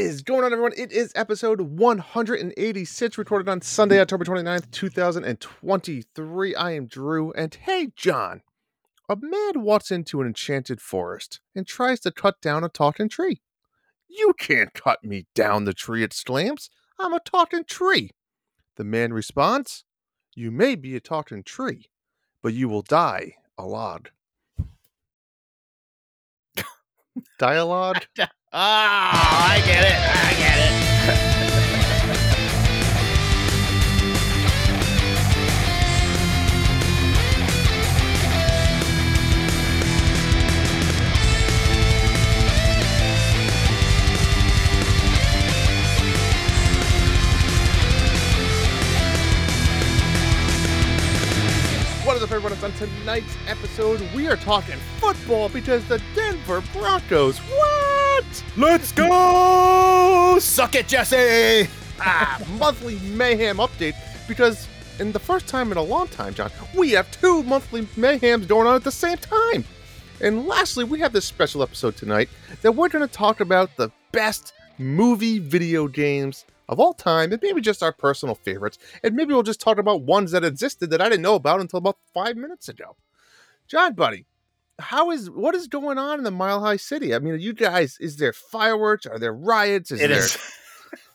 is going on, everyone? It is episode 186, recorded on Sunday, October 29th, 2023. I am Drew, and hey, John. A man walks into an enchanted forest and tries to cut down a talking tree. You can't cut me down, the tree exclaims. I'm a talking tree. The man responds, You may be a talking tree, but you will die a log. Dialogue? Ah, I get it. I get it. Up, everyone? It's on tonight's episode. We are talking football because the Denver Broncos. What? Let's go! Suck it, Jesse! Ah, monthly mayhem update because in the first time in a long time, John, we have two monthly mayhems going on at the same time. And lastly, we have this special episode tonight that we're going to talk about the best movie video games of all time, and maybe just our personal favorites. And maybe we'll just talk about ones that existed that I didn't know about until about five minutes ago. John, buddy, how is what is going on in the Mile High City? I mean, are you guys, is there fireworks? Are there riots? Is It there is.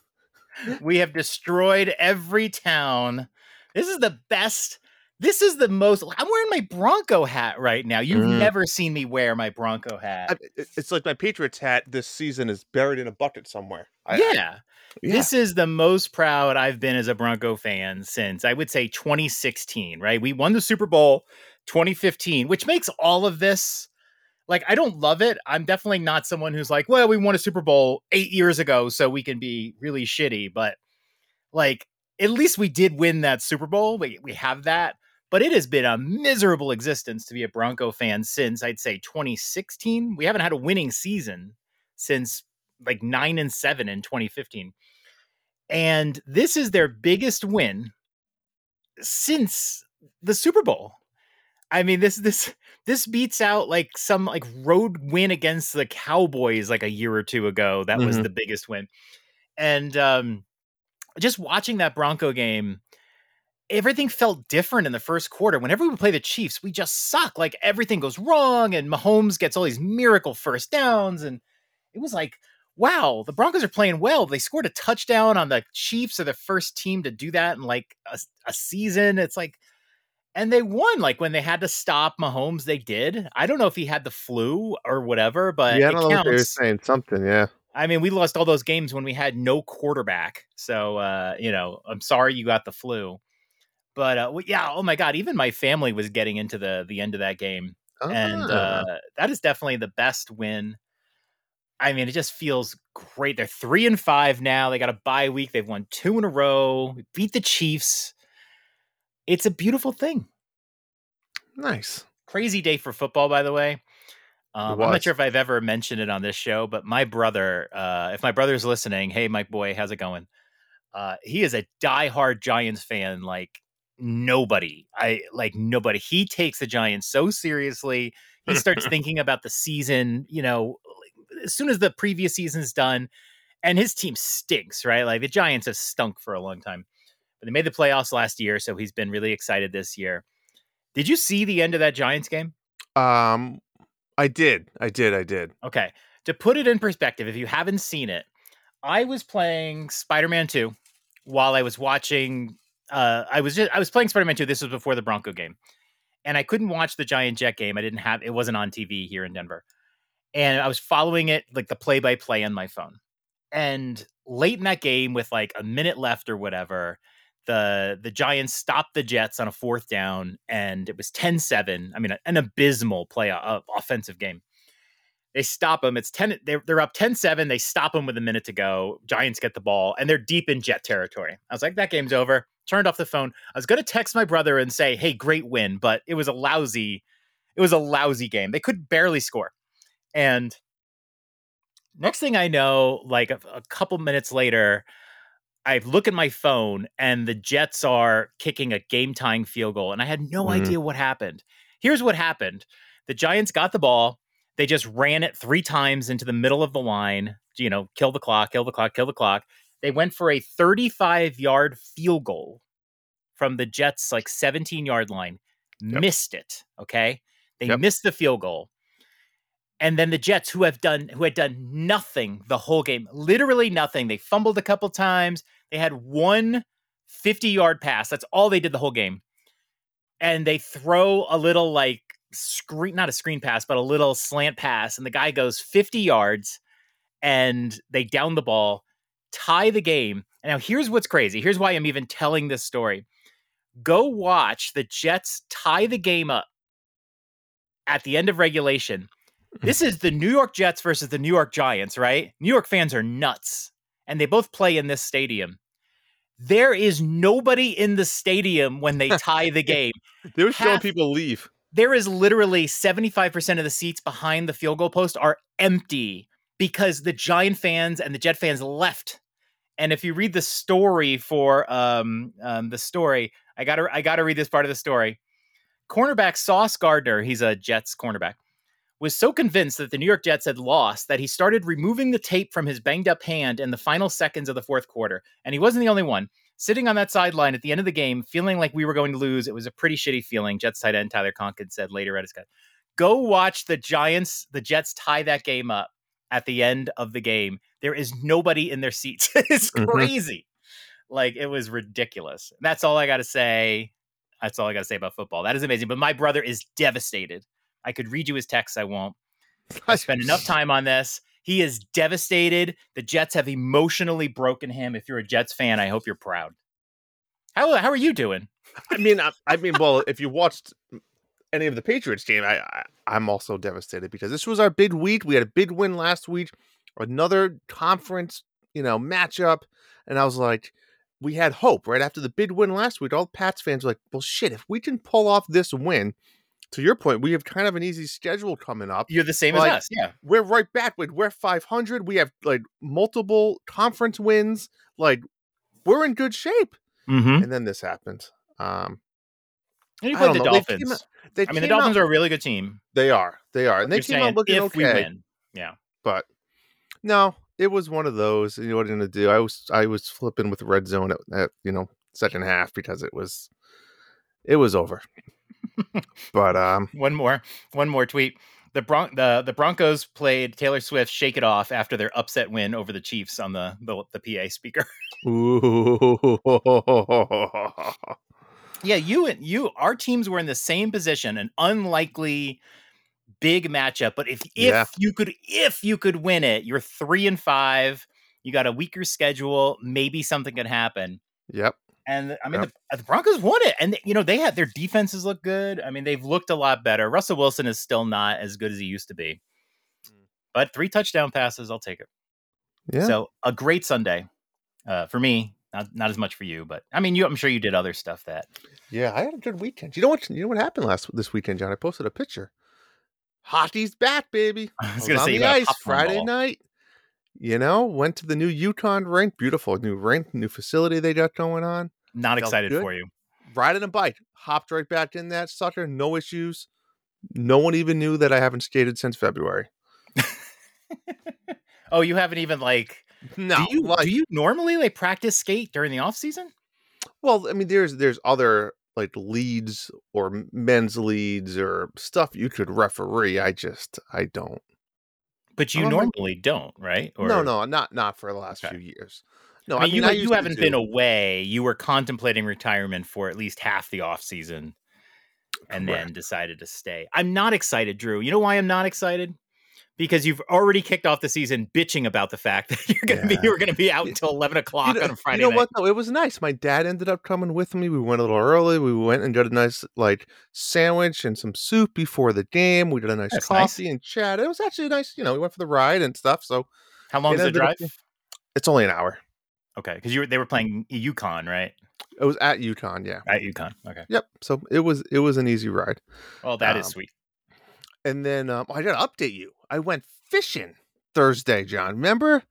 we have destroyed every town. This is the best. This is the most. I'm wearing my Bronco hat right now. You've Mm. never seen me wear my Bronco hat. I- it's like my Patriots hat this season is buried in a bucket somewhere. I- I- yeah. This is the most proud I've been as a Bronco fan since I would say 2016, right? We won the Super Bowl 2015, which makes all of this like I don't love it. I'm definitely not someone who's like, well, we won a Super Bowl 8 years ago so we can be really shitty, but like at least we did win that Super Bowl. We we have that. But it has been a miserable existence to be a Bronco fan since I'd say 2016. We haven't had a winning season since like 9 and 7 in 2015 and this is their biggest win since the Super Bowl. I mean, this this this beats out like some like road win against the Cowboys like a year or two ago. That was Mhm. the biggest win. And um just watching that Bronco game, everything felt different in the first quarter. Whenever we play the Chiefs, we just suck. Like everything goes wrong, and Mahomes gets all these miracle first downs. And it was like, wow, the Broncos are playing well. They scored a touchdown on the Chiefs, are the first team to do that in like a, a season. It's like, and they won. Like when they had to stop Mahomes, they did. I don't know if he had the flu or whatever, but yeah, I it don't know they were saying. Something, yeah. I mean, we lost all those games when we had no quarterback. So, uh, you know, I'm sorry you got the flu. But uh, well, yeah, oh my god, even my family was getting into the the end of that game, and Ah. uh, that is definitely the best win. I mean, it just feels great. They're three and five now. They got a bye week. They've won two in a row. We beat the Chiefs. It's a beautiful thing. nice. Crazy day for football, by the way. Um, I'm not sure if I've ever mentioned it on this show, but my brother, uh, if my brother's listening, hey, Mike boy, how's it going? Uh, he is a diehard Giants fan, like nobody. I like nobody. He takes the Giants so seriously. He starts thinking about the season, you know, as soon as the previous season's done, and his team stinks, right? Like the Giants have stunk for a long time, but they made the playoffs last year, so he's been really excited this year. Did you see the end of that Giants game? Um, I did, I did, I did. Okay. To put it in perspective, if you haven't seen it, I was playing Spider-Man 2 while I was watching uh I was just I was playing Spider-Man 2. This was before the Bronco game. And I couldn't watch the Giant Jet game. I didn't have it wasn't on TV here in Denver. And I was following it like the play-by-play on my phone. And late in that game with like a minute left or whatever, the the Giants stopped the Jets on a fourth down and it was 10-7. I mean an abysmal play uh, offensive game. They stop them. It's 10 they're, they're up 10-7. They stop them with a minute to go. Giants get the ball and they're deep in Jet territory. I was like that game's over. Turned off the phone. I was going to text my brother and say, "Hey, great win," but it was a lousy it was a lousy game. They could barely score. And next thing I know, like a, a couple minutes later, I look at my phone and the Jets are kicking a game tying field goal, and I had no Mhm. idea what happened. Here's what happened the Giants got the ball. They just ran it three times into the middle of the line. You know, kill the clock, kill the clock, kill the clock. They went for a 35 yard field goal from the Jets like 17 yard line. Yep. Missed it. Okay, they Yep. missed the field goal. And then the Jets, who have done who had done nothing the whole game, literally nothing. They fumbled a couple times. They had one 50 yard pass. That's all they did the whole game. And they throw a little like screen, not a screen pass, but a little slant pass. And the guy goes 50 yards and they down the ball, tie the game. And now here's what's crazy. Here's why I'm even telling this story. Go watch the Jets tie the game up at the end of regulation. This is the New York Jets versus the New York Giants, right? New York fans are nuts, and they both play in this stadium. There is nobody in the stadium when they tie the game. They were showing people leave. There is literally 75% of the seats behind the field goal post are empty because the Giant fans and the Jet fans left. And if you read the story for um, um, the story, I gotta I gotta read this part of the story. Cornerback Sauce Gardner, he's a Jets cornerback, was so convinced that the New York Jets had lost that he started removing the tape from his banged up hand in the final seconds of the fourth quarter. And he wasn't the only one. Sitting on that sideline at the end of the game, feeling like we were going to lose, it was a pretty shitty feeling. Jets tight end Tyler Conklin said later at his cut. Go watch the Giants, the Jets tie that game up at the end of the game. There is nobody in their seats. it's Mhm. crazy. Like it was ridiculous. That's all I got to say. That's all I got to say about football. That is amazing. But my brother is devastated. I could read you his text. I won't. I spent enough time on this. He is devastated. The Jets have emotionally broken him. If you're a Jets fan, I hope you're proud. How how are you doing? I mean, I, I mean, well, if you watched any of the Patriots game, I, I I'm also devastated because this was our big week. We had a big win last week, another conference, you know, matchup, and I was like, we had hope right after the big win last week. All Pats fans were like, well, shit, if we can pull off this win, to your point, we have kind of an easy schedule coming up. You're the same Like- as us. Yeah. We're right back with we're 500. We have like multiple conference wins. Like we're in good shape. Mm-hmm. And then this happened. Um, And you played the know. They Dolphins. out- they I mean, the Dolphins out- are a really good team. They are. They are. And they You're came out looking okay. Yeah. But no, it was one of those. You know what I'm gonna do? I was I was flipping with red zone at, at you know second half because it was it was over. But um One more, one more tweet. The Bron- the the Broncos played Taylor Swift "Shake It Off" after their upset win over the Chiefs on the the, the PA speaker. yeah, you and you, our teams were in the same position, an unlikely big matchup. But if if Yeah. you could if you could win it, you're three and five. You got a weaker schedule. Maybe something could happen. yep. And I mean, Yep. the, the Broncos won it, and you know they had their defenses look good. I mean, they've looked a lot better. Russell Wilson is still not as good as he used to be, Mm. but three touchdown passes, I'll take it. Yeah. So a great Sunday uh, for me. Not not as much for you, but I mean, you. I'm sure you did other stuff that. yeah, I had a good weekend. You know what? You know what happened last this weekend, John? I posted a picture. Hockey's back, baby. I was I going to on say the ice Friday ball. night. You know, went to the new UConn rink. Beautiful new rink, new facility they got going on. Not Felt excited good. for you. Riding a bike, hopped right back in that sucker. No issues. No one even knew that I haven't skated since February. Oh, you haven't even like. No, do you like, do you normally like practice skate during the off season? well, I mean, there's there's other like leads or men's leads or stuff you could referee. I just I don't. But you normally don't, right? no, no, not not for the last Okay. few years. No, I mean, you, I you haven't been away. You were contemplating retirement for at least half the off season, and then decided to stay. I'm not excited, Drew. You know why I'm not excited? Because you've already kicked off the season bitching about the fact that you're gonna be you're gonna be out You- until eleven You o'clock know, on a Friday you know night. what though? It was nice. My dad ended up coming with me. We went a little early. We went and got a nice like sandwich and some soup before the game. We did a nice That's nice. coffee and chat. It was actually nice. You know, we went for the ride and stuff. So How long is the ended up drive? it's only an hour. Okay, because you were they were playing UConn, right? It was at UConn. Yeah. At UConn. Okay. Yep. So it was it was an easy ride. Well, that is Um, sweet. And then um, I got to update you. I went fishing Thursday, John. Remember?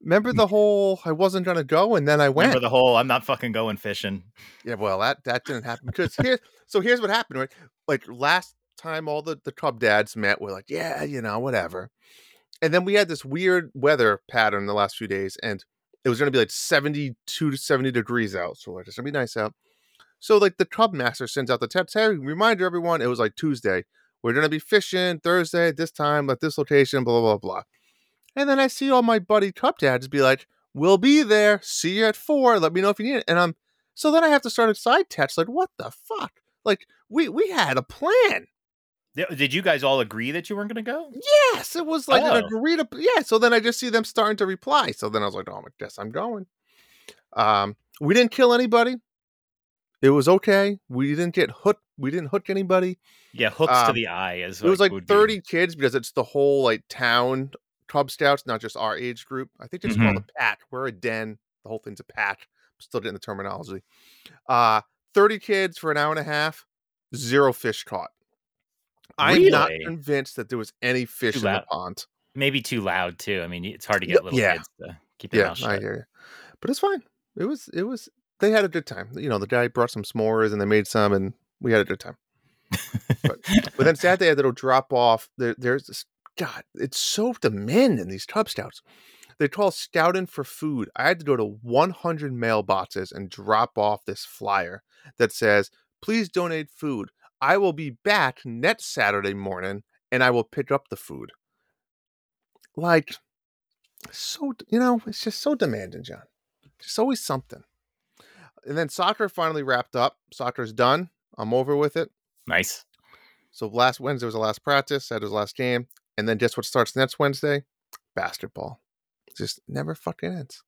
Remember the whole I wasn't gonna go and then I went. Remember the whole I'm not fucking going fishing. Yeah, well, that that didn't happen because here. So here's what happened, right? Like last time all the, the Cub dads met, we're like, yeah, you know, whatever. And then we had this weird weather pattern the last few days, and it was going to be like 72 to 70 degrees out. So like, it's going to be nice out. So like the Cub master sends out the text, hey, reminder everyone, it was like Tuesday. We're going to be fishing Thursday at this time at this location, blah, blah, blah. And then I see all my buddy Cub dads be like, we'll be there. See you at four. Let me know if you need it. And I'm, so then I have to start a side text like, what the fuck? Like we, we had a plan. Did you guys all agree that you weren't going to go? Yes, it was like Oh. an agreed. Up, yeah, so then I just see them starting to reply. So then I was like, "Oh, I guess I'm going." Um, we didn't kill anybody. It was okay. We didn't get hooked. We didn't hook anybody. Yeah, hooks to Um, the eye is. it was like would be- 30 kids because it's the whole like town Cub Scouts, not just our age group. I think it's called a pack. We're a den. The whole thing's a pack. I'm still getting the terminology. Uh, 30 kids for an hour and a half. Zero fish caught. I'm not convinced that there was any fish Too in the pond. maybe too loud too. I mean, it's hard to get little yeah. kids to keep their Yeah, mouth I hear you. But it's fine. It was it was they had a good time. You know, the guy brought some s'mores and they made some and we had a good time. But then Saturday I had to drop off. There, there's this God, it's so demanding these Cub Scouts. They call scouting for food. I had to go to 100 mailboxes and drop off this flyer that says, "Please donate food. I will be back next Saturday morning and I will pick up the food." Like, so you know, it's just so demanding, John. There's always something. And then soccer finally wrapped up. Soccer's done. I'm over with it. nice. So last Wednesday was the last practice. That was the last game. And then guess what starts next Wednesday? Basketball. Just never fucking ends.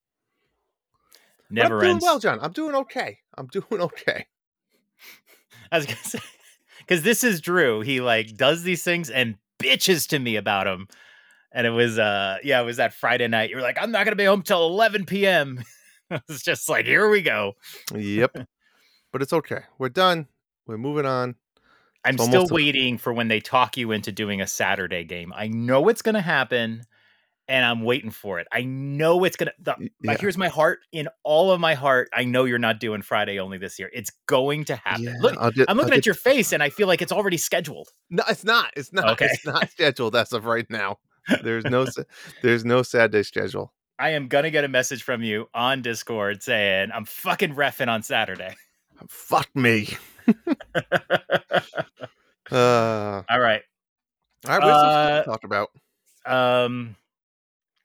Never I'm doing ends. well, John. I'm doing okay. I'm doing okay. I was gonna say because this is Drew. He like does these things and bitches to me about them. And it was uh yeah, it was that Friday night. You were like, I'm not gonna be home till 11 p.m. it was just like, here we go. Yep. but it's okay. We're done. We're moving on. I'm It's still almost a- waiting for when they talk you into doing a Saturday game. I know it's gonna happen, and I'm waiting for it. I know it's gonna. The, yeah. Here's my heart in all of my heart. I know you're not doing Friday only this year. It's going to happen. Yeah, Look, I'm I'll looking at your face, and I feel like it's already scheduled. No, it's not. It's not. Okay. It's not scheduled as of right now. There's no. there's no Saturday schedule. I am gonna get a message from you on Discord saying I'm fucking refing on Saturday. Fuck me. Uh, all right. all right. We have some stuff Uh, to talk about. Um,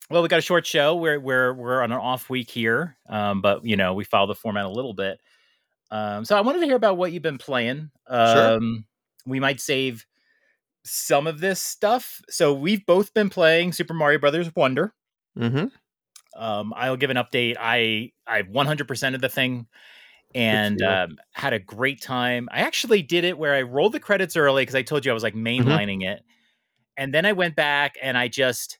well, we got a short show. We're we're we're on an off week here, um, but you know we follow the format a little bit. Um, so I wanted to hear about what you've been playing. Sure. Um, we might save some of this stuff. So we've both been playing Super Mario Brothers Wonder. Mm-hmm. Um, I'll give an update. I I 100% of the thing and um, had a great time. I actually did it where I rolled the credits early because I told you I was like Mm-hmm. mainlining it, and then I went back and I just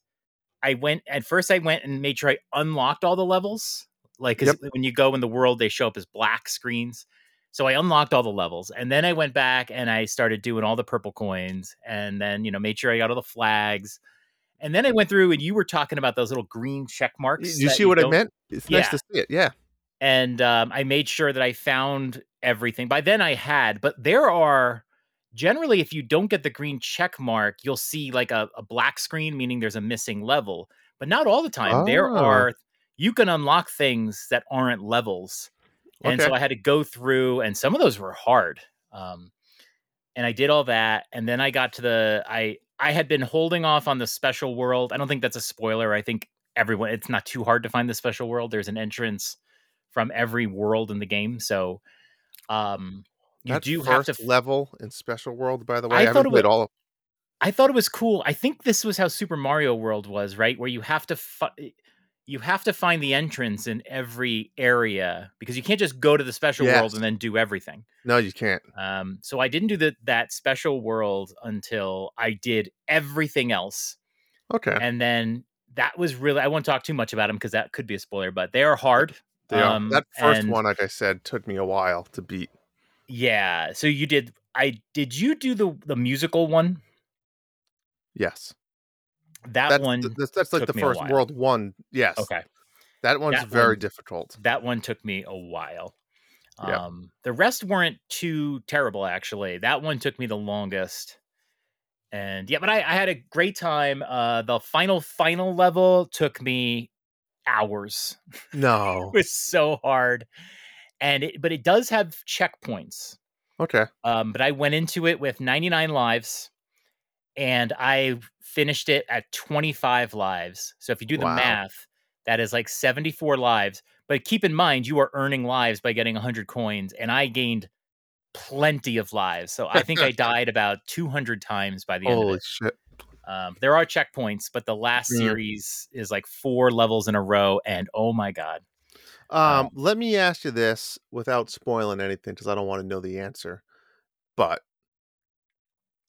I went at first. I went and made sure I unlocked all the levels, like 'cause when you go in the world, they show up as black screens. So I unlocked all the levels, and then I went back and I started doing all the purple coins, and then you know made sure I got all the flags. And then I went through, and you were talking about those little green check marks. You see what I don't- meant? It's nice to see it. Yeah. and um, I made sure that I found everything. By then I had, but there are generally, if you don't get the green check mark, you'll see like a, a black screen, meaning there's a missing level. But not all the time. There Oh. are you can unlock things that aren't levels, and so I had to go through, and some of those were hard. Um, and I did all that, and then I got to the I I had been holding off on the special world. I don't think that's a spoiler. I think everyone it's not too hard to find the special world. There's an entrance from every world in the game, so um, you that do have to. level in Special World, by the way. I I, thought haven't it was- played all of I thought it was cool. I think this was how Super Mario World was, right? Where you have to you have to find the entrance in every area because you can't just go to the special world and then do everything. No, you can't. Um, so I didn't do the, that special world until I did everything else, Okay. and then that was really I won't talk too much about them because that could be a spoiler, but they are hard. They are. Um, That first and- one, like I said, took me a while to beat. Yeah. So you did. I did. You do the the musical one? Yes. That That's, one. th- that's, that's like the first. World one. Yes. okay. That one's That very one- difficult. That one took me a while. Yeah. Um, the rest weren't too terrible, actually. That one took me the longest. and yeah, but I, I had a great time. Uh, the final final level took me hours. No. it was so hard, and it, but it does have checkpoints. Okay. Um, but I went into it with 99 lives, and I finished it at 25 lives. So if you do the Wow. math, that is like 74 lives. But keep in mind, you are earning lives by getting 100 coins, and I gained plenty of lives. So I think I died about 200 times by the end of Holy it. shit. Um, there are checkpoints, but the last Mm. series is like four levels in a row, and oh my god, Um, Wow. let me ask you this without spoiling anything because I don't want to know the answer. But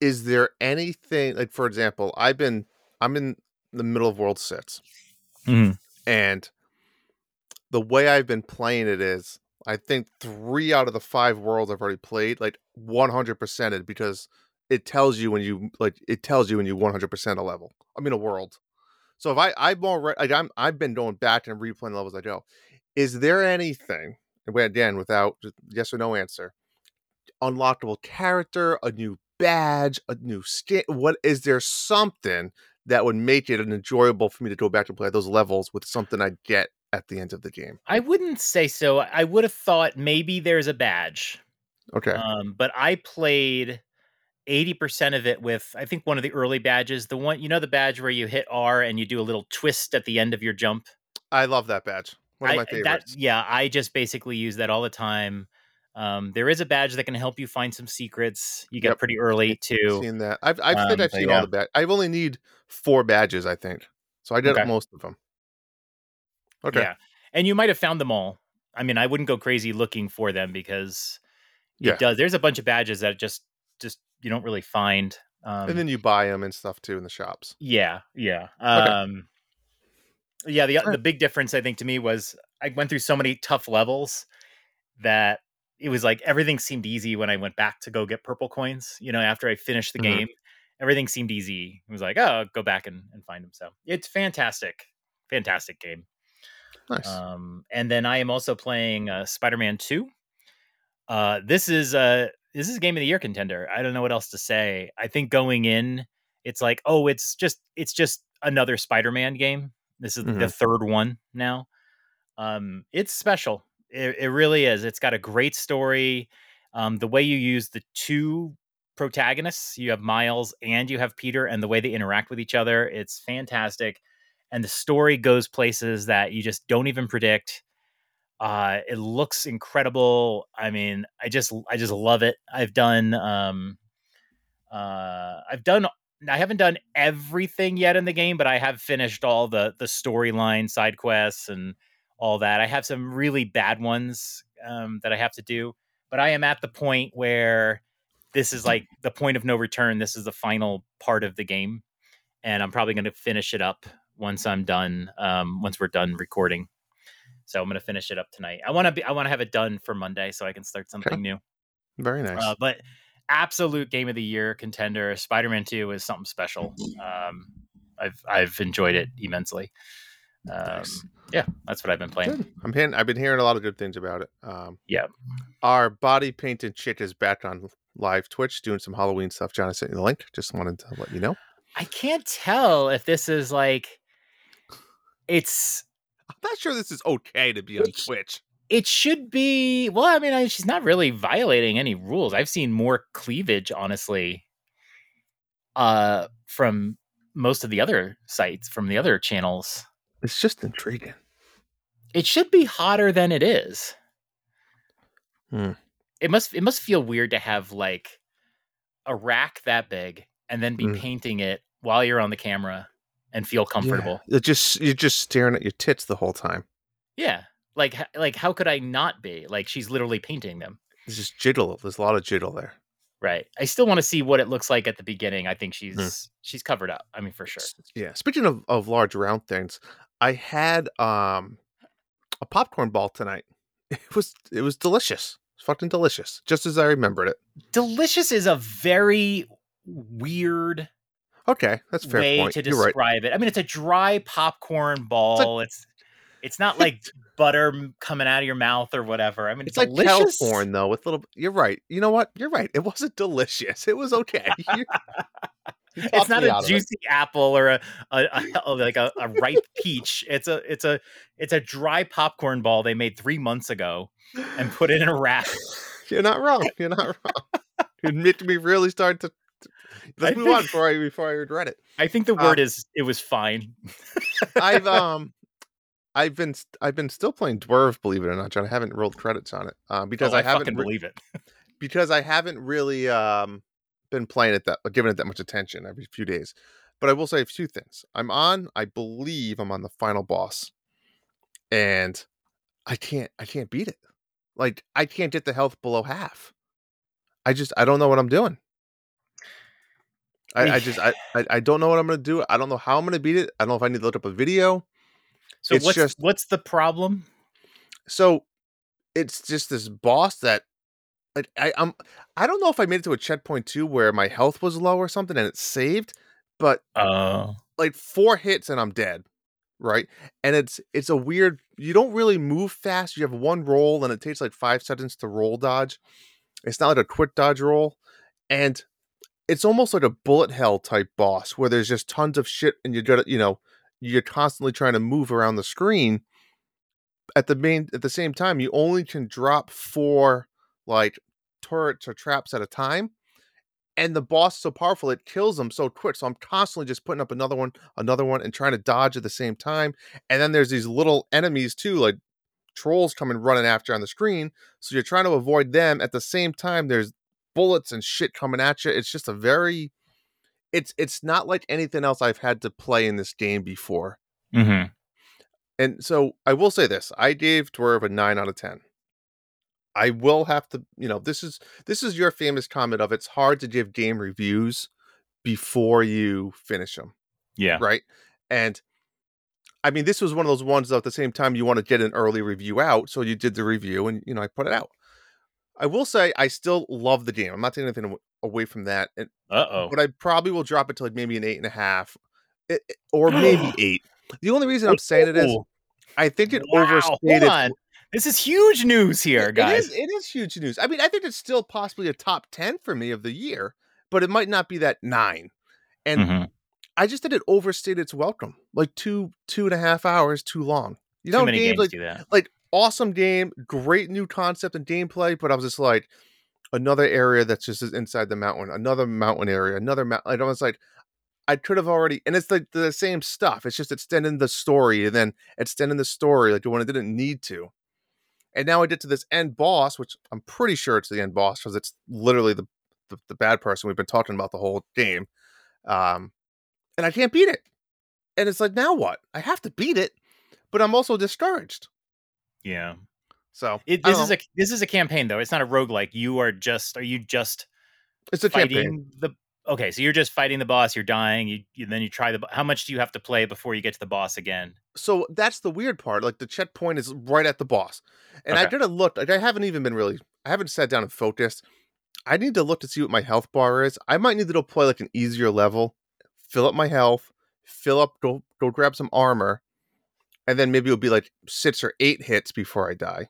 is there anything like for example, I've been I'm in the middle of World Six Mhm. and the way I've been playing it is I think three out of the five worlds I've already played, like 100 percented because it tells you when you like it tells you when you 100 percent a level. I mean a world. So if I I'm already like I'm I've been going back and replaying levels I go. Is there anything and again without yes or no answer? Unlockable character, a new badge, a new skin. What is there something that would make it enjoyable for me to go back and play those levels with something I get at the end of the game? I wouldn't say so. I would have thought maybe there's a badge, Okay. um, but I played eighty percent of it with I think one of the early badges, the one you know the badge where you hit R and you do a little twist at the end of your jump. I love that badge. One of I- my That, favorites. yeah, I just basically use that all the time. Um, there is a badge that can help you find some secrets. You get Yep. pretty early too. Seen that. I've I Um, I've seen yeah. all the badge. I've only need four badges, I think. So I did Okay. most of them. Okay. Yeah, and you might have found them all. I mean, I wouldn't go crazy looking for them because it Yeah. does. There's a bunch of badges that just just you don't really find. Um, and then you buy them and stuff too in the shops. Yeah, yeah. Okay. Um Yeah, the the big difference I think to me was I went through so many tough levels that it was like everything seemed easy when I went back to go get purple coins, you know, after I finished the Mhm. game. Everything seemed easy. It was like, oh, go back and, and find them. So it's fantastic. Fantastic game. Nice. Um, and then I am also playing uh, Spider-Man 2. Uh, this is a this is a game of the year contender. I don't know what else to say. I think going in, it's like, oh, it's just it's just another Spider-Man game. This is the Mhm. third one now. Um, it's special. It, it really is. It's got a great story. Um, the way you use the two protagonists, you have Miles and you have Peter, and the way they interact with each other, it's fantastic. And the story goes places that you just don't even predict. Uh, it looks incredible. I mean, I just I just love it. I've done um, uh, I've done I haven't done everything yet in the game, but I have finished all the the storyline side quests and all that. I have some really bad ones um, that I have to do, but I am at the point where this is like the point of no return. This is the final part of the game, and I'm probably going to finish it up once I'm done. Um, once we're done recording, so I'm going to finish it up tonight. I want to be. I want to have it done for Monday so I can start something new. Very nice. Uh, but absolute game of the year contender. Spider-Man Two is something special. Um, I've I've enjoyed it immensely. Um, Nice. Yeah, that's what I've been playing. Good. I'm hearing, I've been hearing a lot of good things about it. Um, Yeah. Our body painted chick is back on live Twitch doing some Halloween stuff. John, I sent you the link. Just wanted to let you know. I can't tell if this is like it's I'm not sure this is okay to be on Twitch. it should be well i mean I, she's not really violating any rules i've seen more cleavage honestly uh from most of the other sites from the other channels It's just intriguing. it should be hotter than it is Hmm. it must it must feel weird to have like a rack that big and then be Mm. painting it while you're on the camera and feel comfortable Yeah. It just you're just staring at your tits the whole time. yeah, like like how could i not be like she's literally painting them It's just jiggle. There's a lot of jiggle there. Right. I still want to see what it looks like at the beginning. I think she's Hmm. she's covered up. I mean, for sure. Yeah. Speaking of, of large round things, I had um a popcorn ball tonight. It was it was delicious. It's fucking delicious. Just as I remembered it. Delicious is a very weird Okay, that's fair way point. to You're right. describe it. I mean, it's a dry popcorn ball. It's it's not like butter coming out of your mouth or whatever. I mean, It's like delicious. California though, with little. You're right. You know what? You're right. It wasn't delicious. It was okay. You- He talked it's not a juicy apple or a, a, a like a, a ripe peach. It's a it's a it's a dry popcorn ball they made three months ago and put it in a wrap. You're not wrong. You're not wrong. Making me really start to. Let's move on before I before I regret it. I think the Uh, word is it was fine. I've um, I've been st- I've been still playing Dwerve, believe it or not, John. I haven't rolled credits on it uh, because Oh, I, I, haven't fucking re- believe it. because I haven't really um been playing it that uh, giving it that much attention every few days. But I will say a few things. I'm on. I believe I'm on the final boss, and I can't. I can't beat it. Like I can't get the health below half. I just I don't know what I'm doing. I, I just I, I I don't know what I'm gonna do. I don't know how I'm gonna beat it. I don't know if I need to look up a video. So It's what's just- what's the problem? So it's just this boss that like I I'm I don't know if I made it to a checkpoint too where my health was low or something and it saved, but Oh, like four hits and I'm dead. Right. And it's it's a weird you don't really move fast. You have one roll and it takes like five seconds to roll dodge. It's not like a quick dodge roll. And it's almost like a bullet hell type boss where there's just tons of shit and you gotta, you know, you're constantly trying to move around the screen. At the main at the same time, you only can drop four like turrets or traps at a time and the boss is so powerful it kills them so quick so i'm constantly just putting up another one another one and trying to dodge at the same time and then there's these little enemies too like trolls coming running after on the screen so you're trying to avoid them at the same time there's bullets and shit coming at you it's just a very it's it's not like anything else i've had to play in this game before Mm-hmm. and so I will say this: I gave Dwerve a nine out of ten. I will have to, you know, this is this is your famous comment of it's hard to give game reviews before you finish them, yeah. right? And I mean, this was one of those ones that at the same time you want to get an early review out, so you did the review and you know I put it out. I will say I still love the game. I'm not taking anything away from that, and Uh oh. but I probably will drop it to like maybe an eight and a half, it- it- or maybe eight. The only reason I'm saying it is I think it Wow, overstated. This is huge news here, guys. It is, it is huge news. I mean, I think it's still possibly a top 10 for me of the year, but it might not be that nine. And Mhm. I just think it overstayed its welcome. Like two, two and a half hours too long. You know, games games like, do that. like awesome game, great new concept and gameplay, but I was just like, another area that's just inside the mountain, another mountain area, another mountain. I was like, I could have already, and it's like the same stuff. It's just extending the story and then extending the story like when it didn't need to. And now I get to this end boss, which I'm pretty sure it's the end boss because it's literally the, the the bad person we've been talking about the whole game. Um, and I can't beat it. And it's like, now what? I have to beat it, but I'm also discouraged. Yeah. So It, this is know. a this is a campaign though. It's not a roguelike. You are just are you just it's a fighting campaign. the Okay, so you're just fighting the boss, you're dying, you, you then you try the how much do you have to play before you get to the boss again? so that's the weird part. Like the checkpoint is right at the boss, and I Okay. gotta look. Like I haven't even been really. I haven't sat down and focused. I need to look to see what my health bar is. I might need to play like an easier level, fill up my health, fill up, go go grab some armor, and then maybe it'll be like six or eight hits before I die.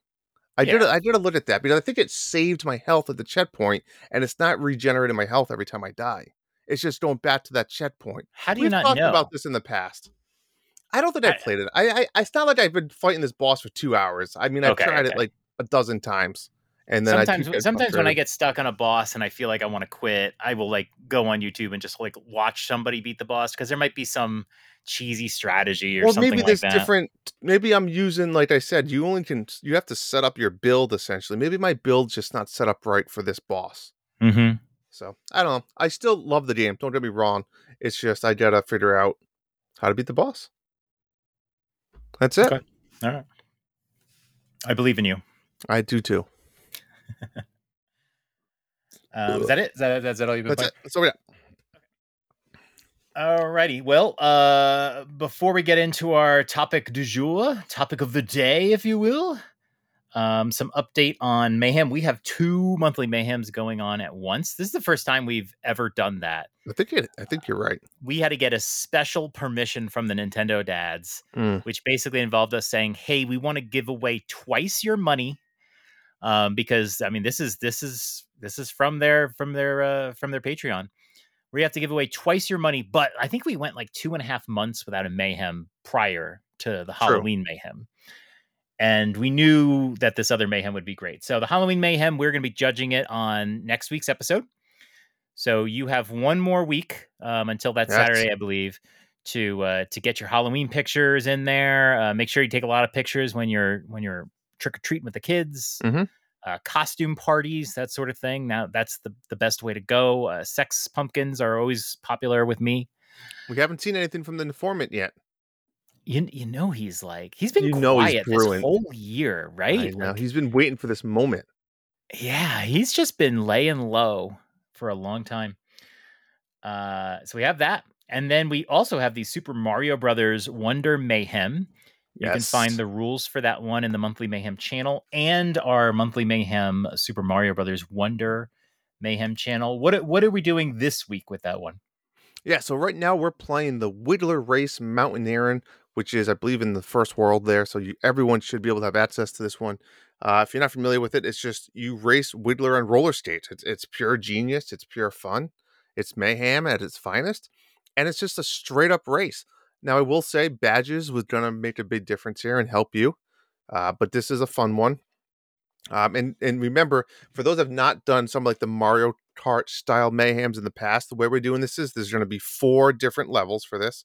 I did. Yeah. I did a look at that because I think it saved my health at the checkpoint, and it's not regenerating my health every time I die. It's just going back to that checkpoint. How do you We've not talked know? about this in the past. I don't think I've I- played it. I, I it's not like I've been fighting this boss for two hours. I mean, I've Okay, tried it like a dozen times, and then sometimes sometimes when I get stuck on a boss and I feel like I want to quit, I will like go on YouTube and just like watch somebody beat the boss because there might be some cheesy strategy or well, something maybe like there's that. different. Maybe I'm using, like I said, you only can you have to set up your build essentially. Maybe my build's just not set up right for this boss. Mm-hmm. So I don't know. I still love the game. Don't get me wrong. It's just I gotta figure out how to beat the boss. That's it. Okay. All right. I believe in you. I do too. Um, is that it? Is that, is that all you've been That's playing? it. That's all we got. Alrighty. Well, uh, before we get into our topic du jour, topic of the day, if you will, um, some update on Mayhem. We have two monthly Mayhems going on at once. This is the first time we've ever done that. I think it, I think you're right. We had to get a special permission from the Nintendo dads, Mm. which basically involved us saying, "Hey, we want to give away twice your money." Um, because I mean, this is this is this is from their from their uh, from their Patreon. where you have to give away twice your money. But I think we went like two and a half months without a mayhem prior to the Halloween mayhem. And we knew that this other mayhem would be great. So the Halloween mayhem, we're going to be judging it on next week's episode. So you have one more week um, until that Yes. Saturday, I believe, to uh, to get your Halloween pictures in there. Uh, make sure you take a lot of pictures when you're when you're trick or treating with the kids. Mhm. Uh, costume parties, that sort of thing. Now that's the the best way to go. Uh, sex pumpkins are always popular with me. We haven't seen anything from the informant yet. You, you know he's like he's been You know he's this brewing. whole year, right? know. Like, He's been waiting for this moment. Yeah, he's just been laying low for a long time. Uh, so we have that, and then we also have the Super Mario Brothers Wonder Mayhem. You can find the rules for that one in the Monthly Mayhem channel and our Monthly Mayhem Super Mario Brothers Wonder Mayhem channel. What what are we doing this week with that one? Yeah, so right now we're playing the Wiggler Race Mountaineering, which is, I believe, in the first world there. So you, everyone should be able to have access to this one. Uh, if you're not familiar with it, it's just you race Wiggler on roller skates. It's, it's pure genius. It's pure fun. It's mayhem at its finest. And it's just a straight up race. Now, I will say badges was going to make a big difference here and help you. Uh, but this is a fun one. Um, and, and remember, for those that have not done some like the Mario Kart style mayhems in the past, the way we're doing this is there's going to be four different levels for this.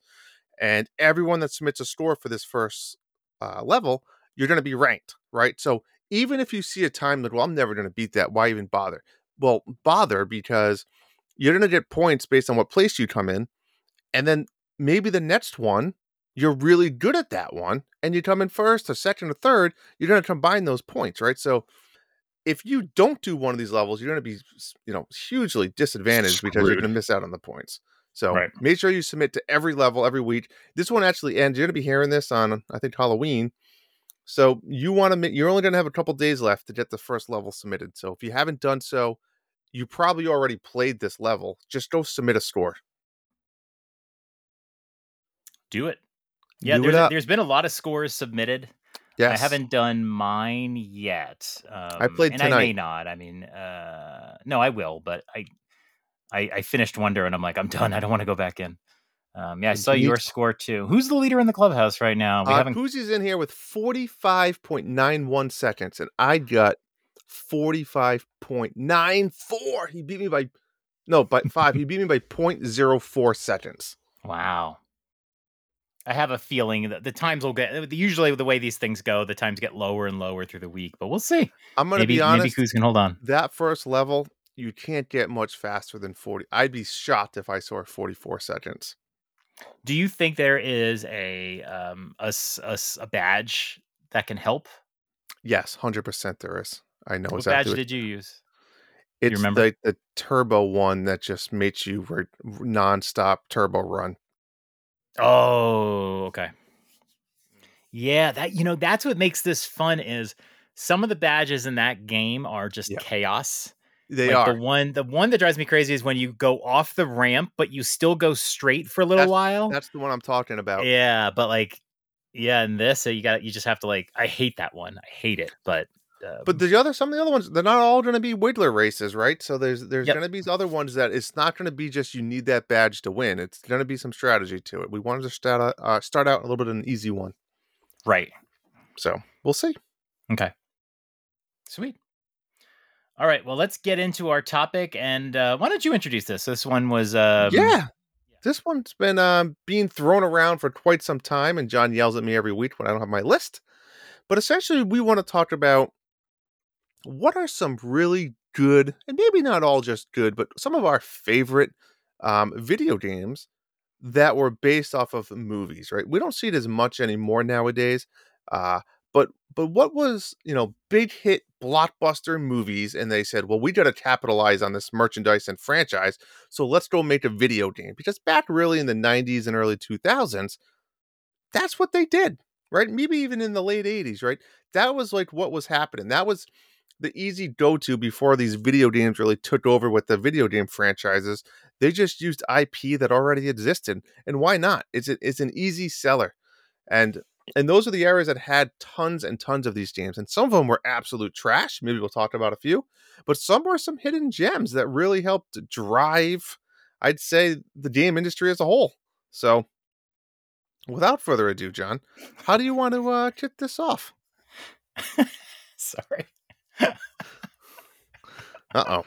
And everyone that submits a score for this first uh, level, you're going to be ranked, right? So even if you see a time that, well, I'm never going to beat that, why even bother? Well, bother because you're going to get points based on what place you come in. And then maybe the next one, you're really good at that one, and you come in first or second or third, you're going to combine those points, right? So if you don't do one of these levels, you're going to be, you know, hugely disadvantaged because you're going to miss out on the points. So Right. make sure you submit to every level every week. This one actually ends. You're going to be hearing this on, I think, Halloween. So you want to, you're only going to have a couple days left to get the first level submitted. So if you haven't done so, you probably already played this level. Just go submit a score. Do it. Yeah, Do there's, up. there's been a lot of scores submitted. Yes. I haven't done mine yet. Um, played and I may not. I mean, uh, no, I will, but I, I, I finished Wonder, and I'm like, I'm done. I don't want to go back in. Um, yeah, I saw your score too. Who's the leader in the clubhouse right now? We Uh, haven't. Koozy's in here with 45.91 seconds, and I got 45.94. He beat me by, no, by five. he beat me by 0.04 seconds. Wow. I have a feeling that the times will get. Usually, the way these things go, the times get lower and lower through the week. But we'll see. I'm going to Maybe be honest, maybe Kuz can hold on. that first level, you can't get much faster than 40. I'd be shocked if I saw 44 seconds. Do you think there is a um a, a a badge that can help? Yes, 100% there is. I know What exactly. badge what- badge did you use? it's remember? the, the turbo one that just makes you re- nonstop turbo run. Oh, okay. Yeah, that you know that's what makes this fun is some of the badges in that game are just Yeah. chaos. They like are. the one the one that drives me crazy is when you go off the ramp but you still go straight for a little That's- while. That's the one I'm talking about. Yeah, but like yeah, and this so you got you just have to like I hate that one. I hate it, but uh, But the other, some of the other ones, they're not all going to be Wiggler races, right? So there's there's Yep. going to be other ones that it's not going to be just you need that badge to win. It's going to be some strategy to it. We wanted to start out, uh, start out a little bit of an easy one, right. so we'll see. Okay. Sweet. All right. Well, let's get into our topic. And uh, why don't you introduce this? This one was. Um, yeah, this one's been um, being thrown around for quite some time, and John yells at me every week when I don't have my list. But essentially, we want to talk about what are some really good, and maybe not all just good, but some of our favorite um, video games that were based off of movies, right? We don't see it as much anymore nowadays. Uh, but but what was you know big hit blockbuster movies, and they said, well, we got to capitalize on this merchandise and franchise, so let's go make a video game. Because back really in the '90s and early 2000s, that's what they did, right? Maybe even in the late 80s, right? That was like what was happening. That was the easy go to before these video games really took over with the video game franchises. They just used IP that already existed. And why not? It's, a, it's an easy seller. And and those are the areas that had tons and tons of these games. And some of them were absolute trash. Maybe we'll talk about a few. But some were some hidden gems that really helped drive I'd say the game industry as a whole. So, without further ado, John, how do you want to uh, kick this off? Sorry. Uh oh.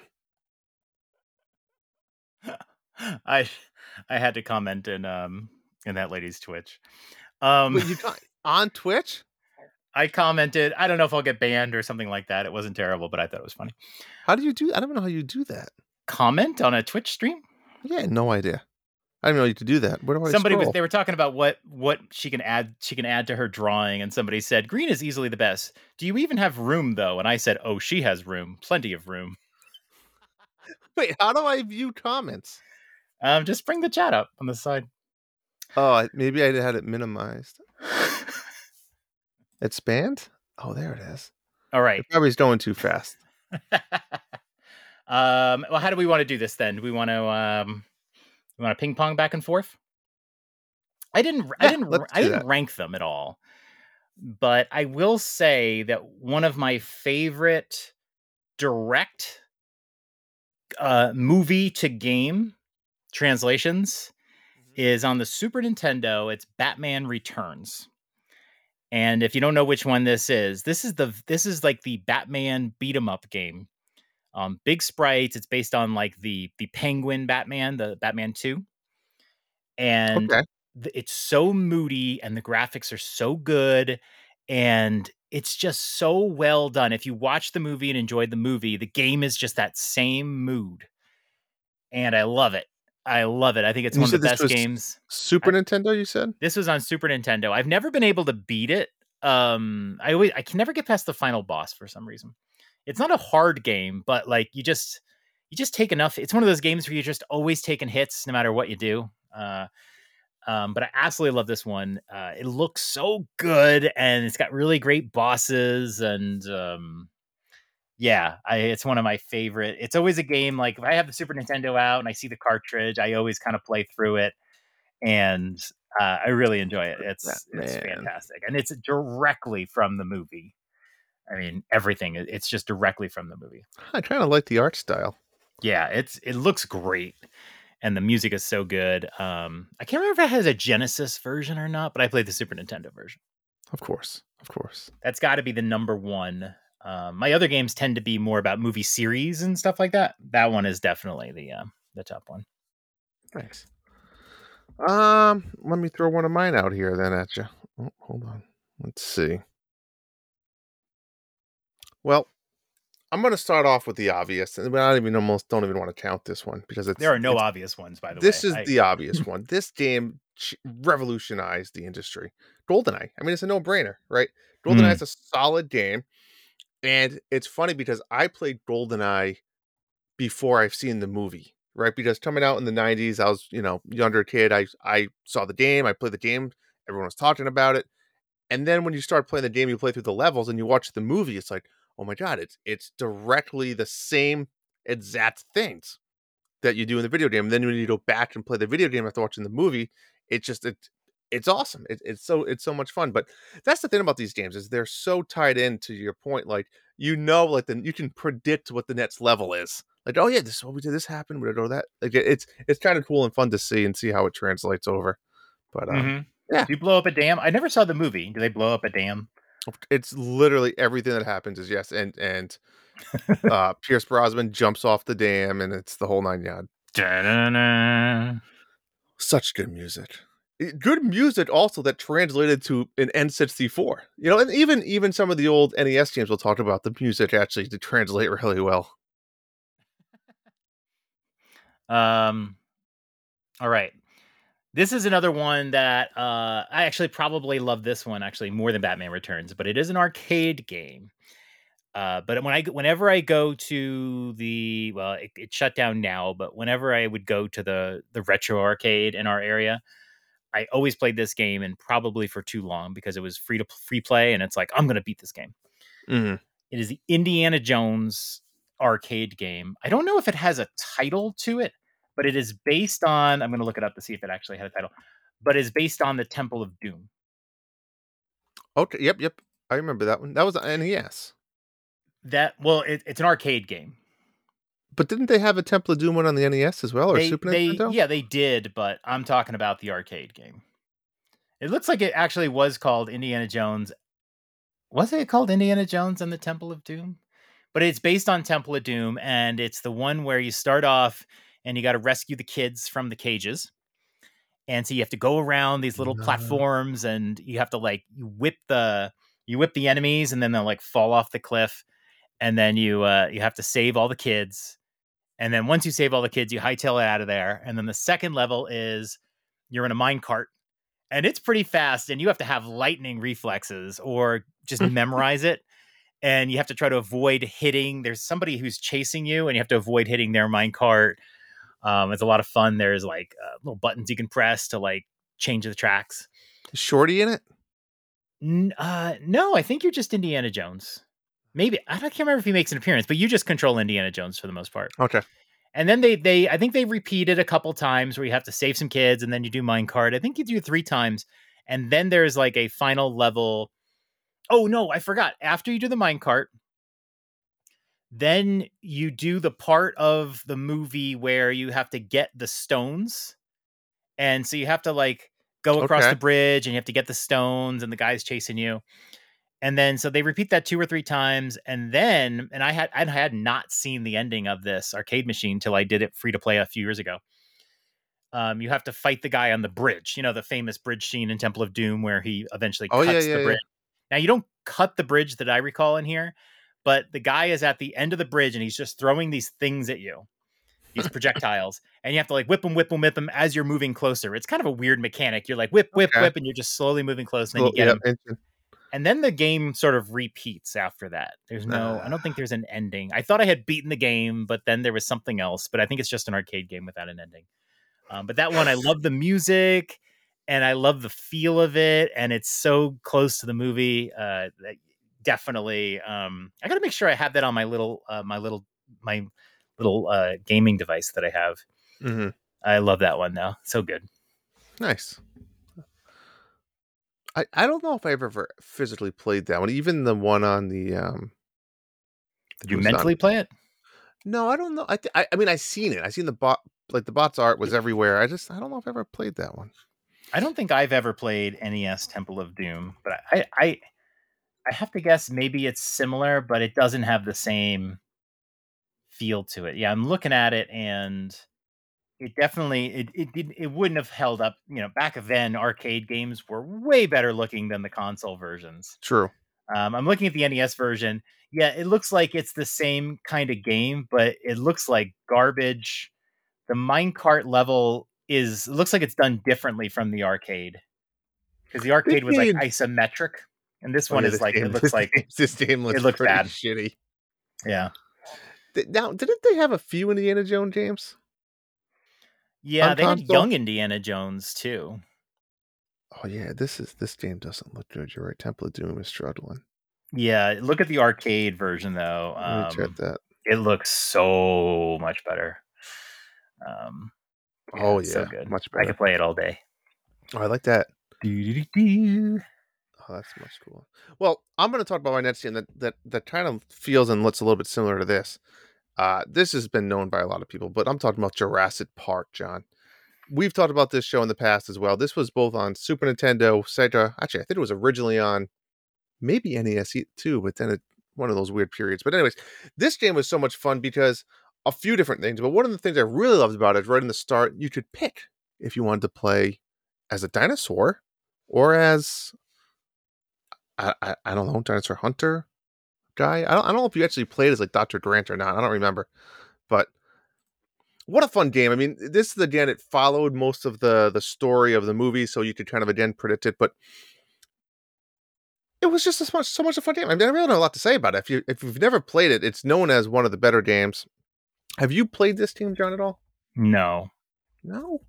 I I had to comment in um in that lady's Twitch. Um But you got on Twitch? I commented, I don't know if I'll get banned or something like that. It wasn't terrible, but I thought it was funny. How do you do? I don't know how you do that. Comment on a Twitch stream? Yeah, no idea. I didn't know you could do that. Where do I somebody was they were talking about what what she can add she can add to her drawing and somebody said green is easily the best do you even have room though and i said oh she has room plenty of room Wait, how do I view comments? um just bring the chat up on the side Oh, maybe I had it minimized. It's banned? Oh, there it is. all right It probably is going too fast. um well how do we want to do this then do we want to um we want to ping pong back and forth i didn't i didn't i didn't that. rank them at all but i will say that one of my favorite direct uh movie to game translations is on the Super Nintendo. It's Batman Returns. And if you don't know which one this is, this is the this is like the Batman beat 'em up game. Um, big sprites. It's based on like the the Penguin Batman, the Batman Two, and Okay. th- it's so moody, and the graphics are so good, and it's just so well done. If you watch the movie and enjoyed the movie, the game is just that same mood, and I love it. I love it. I think it's You one of the best games. Super Nintendo, you said? This was on Super Nintendo. I've never been able to beat it. Um, I always I can never get past the final boss for some reason. It's not a hard game, but like you just you just take enough. It's one of those games where you're just always taking hits no matter what you do. Uh, um, but I absolutely love this one. Uh, it looks so good, and it's got really great bosses, and um, yeah, I, it's one of my favorite. It's always a game like if I have the Super Nintendo out and I see the cartridge, I always kind of play through it, and uh, I really enjoy it. It's it's fantastic, and it's directly from the movie. I mean, everything. It's just directly from the movie. I kind of like the art style. Yeah, it's it looks great, and the music is so good. Um, I can't remember if it has a Genesis version or not, but I played the Super Nintendo version. Of course. Of course. That's got to be the number one. Um, my other games tend to be more about movie series and stuff like that. That one is definitely the uh, the top one. Nice. Um, let me throw one of mine out here then at you. Oh, hold on. Let's see. Well, I'm going to start off with the obvious, and I don't even almost don't even want to count this one because it's There are no obvious ones, by the This way. This is I- the obvious one. This game revolutionized the industry. GoldenEye. I mean, it's a no-brainer, right? GoldenEye Mm. is a solid game, and it's funny because I played GoldenEye before I've seen the movie, right? Because coming out in the '90s, I was, you know, younger kid. I I saw the game, I played the game, everyone was talking about it, and then when you start playing the game, you play through the levels, and you watch the movie. It's like, oh my god, it's it's directly the same exact things that you do in the video game. And then when you go back and play the video game after watching the movie, it's just it, it's awesome. It, it's so it's so much fun. But that's the thing about these games is they're so tied in to your point. Like you know, like then you can predict what the next level is. Like oh yeah, this is what we did. This happened. We did all that. Like it's it's kind of cool and fun to see and see how it translates over. But uh, Mhm. yeah. Do you blow up a dam? I never saw the movie. Do they blow up a dam? It's literally everything that happens is yes. And and uh Pierce Brosnan jumps off the dam and it's the whole nine yard. Da-da-da. such good music Eh, good music also that translated to an n64 you know and even even some of the old nes games we'll talk about the music actually to translate really well Um, all right. This is another one that uh, I actually probably love this one actually more than Batman Returns, but it is an arcade game. Uh, but when I whenever I go to the well, it, it shut down now, but whenever I would go to the the retro arcade in our area, I always played this game and probably for too long because it was free to free play, and it's like I'm gonna beat this game. Mhm. It is the Indiana Jones arcade game. I don't know if it has a title to it, but it is based on. I'm going to look it up to see if it actually had a title, but it's based on the Temple of Doom. okay yep yep i remember that one that was nes That well, it, it's an arcade game. But didn't they have a Temple of Doom one on the NES as well, or they, Super they, Nintendo? Yeah, they did, but I'm talking about the arcade game. It looks like it actually was called Indiana Jones. Was it called Indiana Jones and the Temple of Doom? But it's based on Temple of Doom, and it's the one where you start off and you got to rescue the kids from the cages. And so you have to go around these little No. platforms, and you have to like you whip the you whip the enemies, and then they'll like fall off the cliff, and then you uh, you have to save all the kids, and then once you save all the kids, you hightail it out of there, and then the second level is you're in a mine cart, and it's pretty fast, and you have to have lightning reflexes or just memorize it, and you have to try to avoid hitting. There's somebody who's chasing you, and you have to avoid hitting their mine cart. Um, it's a lot of fun. There's like uh, little buttons you can press to like change the tracks. Is Shorty in it? N- uh, no, I think you're just Indiana Jones. Maybe I don't- can't remember if he makes an appearance, but you just control Indiana Jones for the most part. Okay. And then they they I think they repeat it a couple times where you have to save some kids and then you do minecart. I think you do it three times. And then there's like a final level. Oh no, I forgot. After you do the minecart, then you do the part of the movie where you have to get the stones. And so you have to like go across Okay. the bridge and you have to get the stones and the guy's chasing you. And then so they repeat that two or three times. And then and I had I had not seen the ending of this arcade machine till I did it free to play a few years ago. Um, you have to fight the guy on the bridge, you know, the famous bridge scene in Temple of Doom where he eventually Oh, cuts yeah, yeah, the yeah. bridge. Now you don't cut the bridge that I recall in here, but the guy is at the end of the bridge and he's just throwing these things at you, these projectiles, and you have to like whip them, whip them, whip them as you're moving closer. It's kind of a weird mechanic. You're like whip, whip, Okay. whip, and you're just slowly moving close, and then you get yeah, And then the game sort of repeats after that. There's no, I don't think there's an ending. I thought I had beaten the game, but then there was something else. But I think it's just an arcade game without an ending. Um, but that one, I love the music and I love the feel of it, and it's so close to the movie. Uh, that definitely, um, I got to make sure I have that on my little, uh, my little, my little uh, gaming device that I have. Mhm. I love that one though. So good. Nice. I, I don't know if I've ever physically played that one. Even the one on the um. Did you it was on- mentally play it? No, I don't know. I, th- I I mean I seen it. I seen the bot like the bot's art was everywhere. I just I don't know if I ever played that one. I don't think I've ever played NES Temple of Doom, but I, I I have to guess maybe it's similar, but it doesn't have the same feel to it. Yeah, I'm looking at it and it definitely it it didn't it wouldn't have held up. You know, back then arcade games were way better looking than the console versions. True. Um, I'm looking at the NES version. Yeah, it looks like it's the same kind of game, but it looks like garbage. The minecart level is looks like it's done differently from the arcade because the arcade was like isometric, and this Oh, one yeah, is this like game- it looks like this game looks, looks pretty bad. shitty. yeah, Now, didn't they have a few Indiana Jones games? yeah. On They had young Indiana Jones too. Oh yeah, this is this game doesn't look good. You're right. Temple of Doom is struggling. Yeah, look at the arcade version though. Me check Um, that. it looks so much better. Um, oh yeah, so good. much I better. could play it all day. Oh, I like that. Oh, that's much cooler. Well, I'm going to talk about my next game that that that kind of feels and looks a little bit similar to this. Uh, this has been known by a lot of people, but I'm talking about Jurassic Park, John. We've talked about this show in the past as well. This was both on Super Nintendo, Sega. Actually, I think it was originally on maybe NES too, but then it one of those weird periods. But anyways, this game was so much fun because a few different things. But one of the things I really loved about it right in the start, you could pick if you wanted to play as a dinosaur or as I, I, I don't know, dinosaur hunter guy. I don't, I don't know if you actually played as like Dr. Grant or not. I don't remember. But what a fun game. I mean, this is again, it followed most of the the story of the movie, so you could kind of again predict it, but it was just so much so much a fun game. I mean, I really don't have a lot to say about it. If you if you've never played it, it's known as one of the better games. Have you played this game, John, at all? No. No.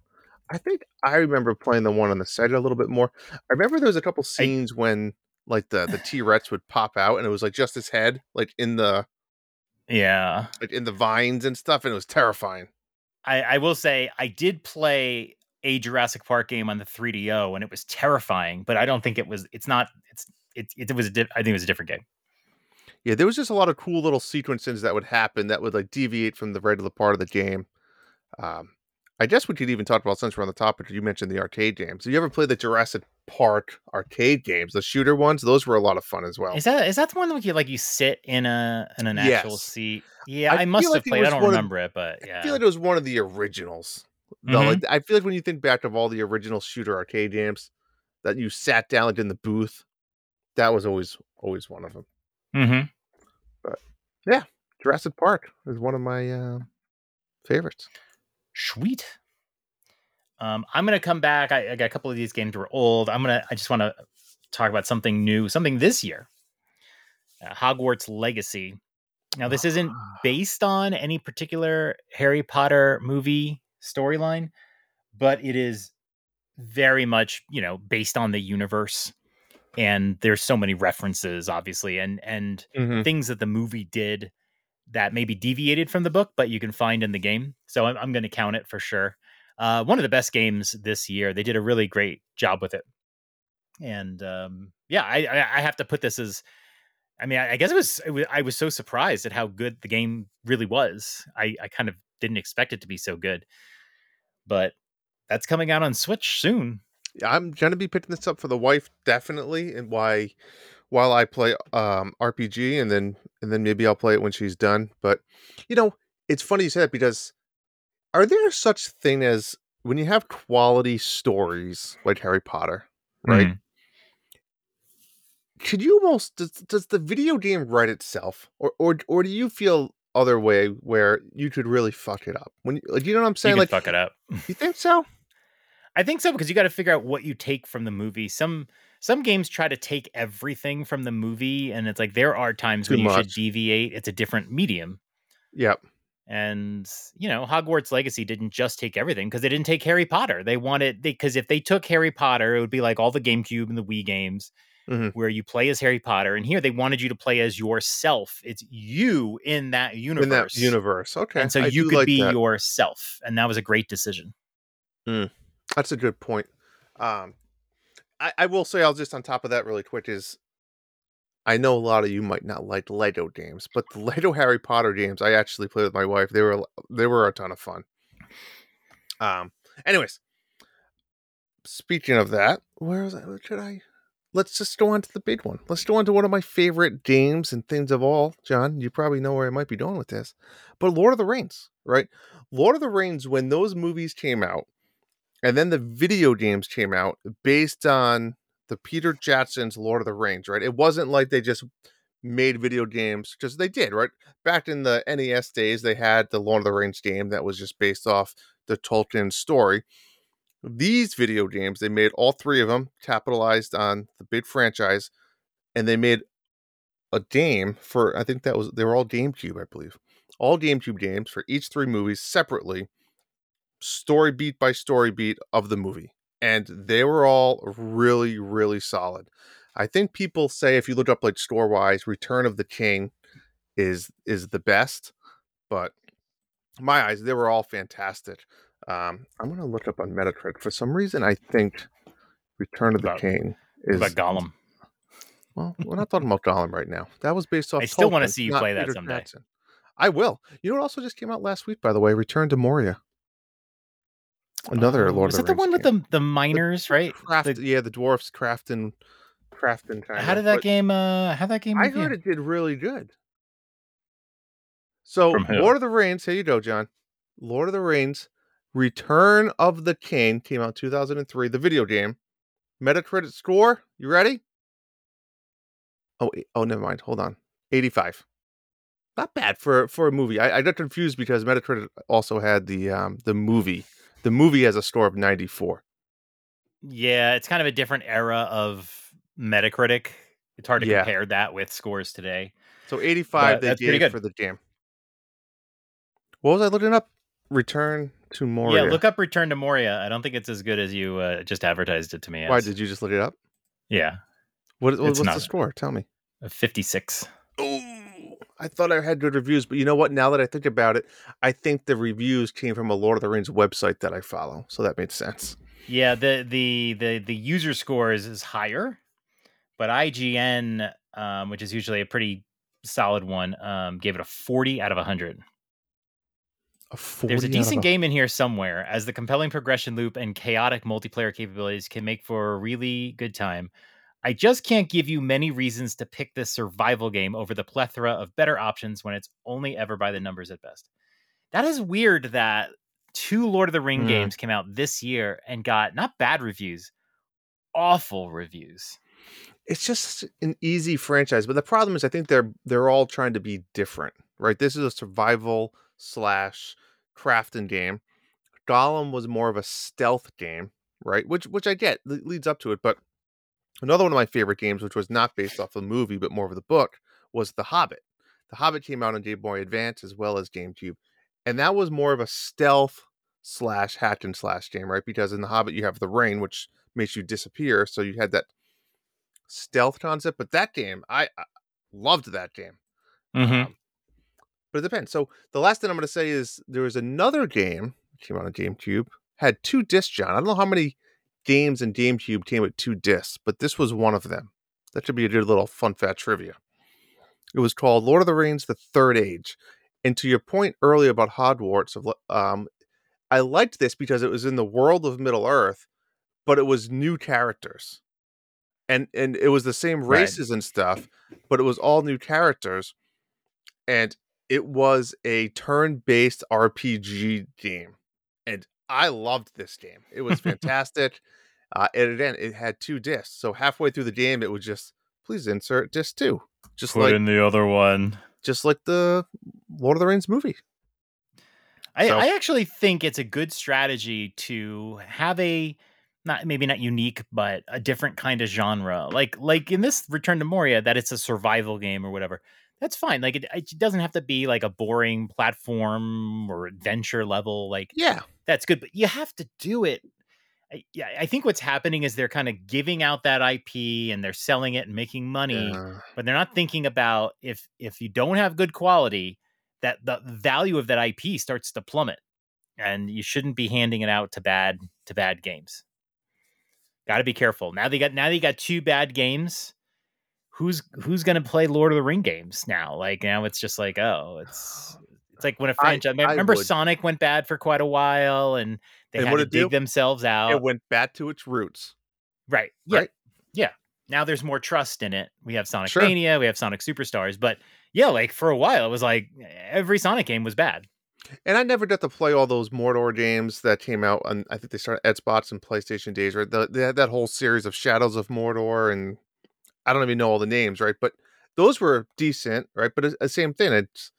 I think I remember playing the one on the Sega a little bit more. I remember there was a couple scenes when like the the T Rex would pop out and it was like just his head, like in the Yeah. like in the vines and stuff, and it was terrifying. I, I will say I did play a Jurassic Park game on the 3DO and it was terrifying, but I don't think it was it's not it's it, it was a di- I think it was a different game. Yeah, there was just a lot of cool little sequences that would happen that would like deviate from the regular part of the game. Um, I guess we could even talk about since we're on the topic. You mentioned the arcade games. Have you ever played the Jurassic Park arcade games, the shooter ones? Those were a lot of fun as well. Is that is that the one that you like you sit in a in an actual seat? Yeah, I I, must have like it played. I don't one of- remember it, but yeah. I feel like it was one of the originals. Though, Mhm. like, I feel like when you think back of all the original shooter arcade games that you sat down like in the booth, that was always always one of them. mm-hmm. But yeah, Jurassic Park is one of my uh, favorites. Sweet. Um, I'm gonna come back. I, I got a couple of these games were old. I'm gonna. I just want to talk about something new, something this year. Uh, Hogwarts Legacy. Now, this isn't based on any particular Harry Potter movie storyline, but it is very much, you know, based on the universe. And there's so many references, obviously, and and Mhm. things that the movie did that maybe deviated from the book, but you can find in the game. So I'm, I'm going to count it for sure. Uh, one of the best games this year. They did a really great job with it. And um, yeah, I, I, have to put this as. I mean, I, I guess it was, it was. I was so surprised at how good the game really was. I, I kind of didn't expect it to be so good, but that's coming out on Switch soon. I'm gonna be picking this up for the wife definitely, and why while I play um RPG, and then and then maybe I'll play it when she's done. But you know, it's funny you said that because are there such thing as when you have quality stories like Harry Potter, right? Mhm. Could you almost does, does the video game write itself, or or or do you feel other way where you could really fuck it up when you, like, you know what I'm saying? Like, fuck it up. you think so? I think so because you got to figure out what you take from the movie. Some some games try to take everything from the movie, and it's like there are times Too when you much. should deviate. It's a different medium, Yep. and you know Hogwarts Legacy didn't just take everything because they didn't take Harry Potter. They wanted because if they took Harry Potter, it would be like all the GameCube and the Wii games. Mhm. Where you play as Harry Potter, and here they wanted you to play as yourself. It's you in that universe, In that universe, okay. and so I you could like be that. yourself, and that was a great decision. That's a good point. Um, I, I will say, I'll just on top of that really quick is, I know a lot of you might not like Lego games, but the Lego Harry Potter games I actually played with my wife. They were they were a ton of fun. Um. Anyways, speaking of that, where was I? What should I? Let's just go on to the big one. Let's go on to one of my favorite games and things of all. John, you probably know where I might be going with this, but Lord of the Rings, right? Lord of the Rings, when those movies came out, and then the video games came out based on the Peter Jackson's Lord of the Rings, right? It wasn't like they just made video games because they did, right? Back in the NES days, they had the Lord of the Rings game that was just based off the Tolkien story. These video games, they made all three of them, capitalized on the big franchise, and they made a game for I think that was they were all GameCube, I believe. All GameCube games for each three movies separately, story beat by story beat of the movie. And they were all really, really solid. I think people say if you look up like score wise, Return of the King is is the best, but my eyes, they were all fantastic. Um, I'm gonna look up on Metacritic. For some reason, I think Return of the About- King is about Gollum? well, we're not talking about Gollum right now. That was based off. I still wanna see you play that Peter someday. Jackson. I will. You know what also just came out last week, by the way? Return to Moria. Another Oh, Lord was of that the the one with game. the the miners, right? Craft, The- yeah, the dwarfs crafting, crafting. Kind how did that game? Uh, how that game? I review? heard it did really good. So, Lord of the Rings. Here you go, John. Lord of the Rings, Return of the King came out 2003. The video game. Metacritic score. You ready? Oh, oh, never mind. Hold on. 85. Not bad for for a movie. I, I got confused because Metacritic also had the um the movie. The movie has a score of 94. Yeah, it's kind of a different era of Metacritic. It's hard to Yeah. compare that with scores today. So 85 But they that's pretty gave good. for the game. What was I looking up? Return to Moria. Yeah, look up Return to Moria. I don't think it's as good as you uh, just advertised it to me. As. Why did you just look it up? Yeah, What, what- what's the score? Tell me. a fifty-six. I thought I had good reviews, but you know what? Now that I think about it, I think the reviews came from a Lord of the Rings website that I follow, so that made sense. Yeah, the the the the user scores is higher, but IGN, um, which is usually a pretty solid one. Um, gave it a 40 out of 100. A 40 There's a decent game in here somewhere, as the compelling progression loop and chaotic multiplayer capabilities can make for a really good time. I just can't give you many reasons to pick this survival game over the plethora of better options when it's only ever by the numbers at best. That is weird that two Lord of the Ring Hmm. games came out this year and got not bad reviews, awful reviews. it's just an easy franchise but the problem is i think they're they're all trying to be different right this is a survival slash crafting game gollum was more of a stealth game right which which i get leads up to it but another one of my favorite games which was not based off the movie but more of the book was the hobbit the hobbit came out on game boy advance as well as gamecube and that was more of a stealth slash hack and slash game right because in the hobbit you have the rain which makes you disappear so you had that stealth concept, but that game, I, I loved that game. Mhm. Um, but it depends. So the last thing I'm going to say is there was another game came out on GameCube, had two discs, John. I don't know how many games in GameCube came with two discs, but this was one of them. That should be a good little fun fact trivia. It was called Lord of the Rings: The Third Age. And to your point earlier about Hogwarts, of um, I liked this because it was in the world of Middle Earth, but it was new characters, and and it was the same Right. races and stuff, but it was all new characters, and it was a turn-based RPG game, and I loved this game. It was fantastic. uh, and again, it had two discs, so halfway through the game, it was just please insert disc two, just Put like in the other one. just like the Lord of the Rings movie. I, So- I actually think it's a good strategy to have a not maybe not unique, but a different kind of genre. Like like in this Return to Moria, that it's a survival game or whatever. That's fine. Like it, it doesn't have to be like a boring platform or adventure level. Like Yeah, that's good, but you have to do it. I, yeah, I think what's happening is they're kind of giving out that IP and they're selling it and making money yeah. but they're not thinking about if if you don't have good quality that the value of that ip starts to plummet and you shouldn't be handing it out to bad to bad games got to be careful now they got now they got two bad games who's who's going to play lord of the ring games now like now it's just like oh it's it's like when a franchise I remember would. sonic went bad for quite a while and they And had to dig do? themselves out It went back to its roots. Right. Yeah. Right? Yeah. Now there's more trust in it. We have Sonic Sure. Mania, we have Sonic Superstars, but yeah, like for a while it was like every Sonic game was bad. And I never got to play all those Mordor games that came out on. I think they started Xbox and PlayStation days, right? The, they had that whole series of Shadows of Mordor, and I don't even know all the names, right? But those were decent, right? But it's the same thing. It's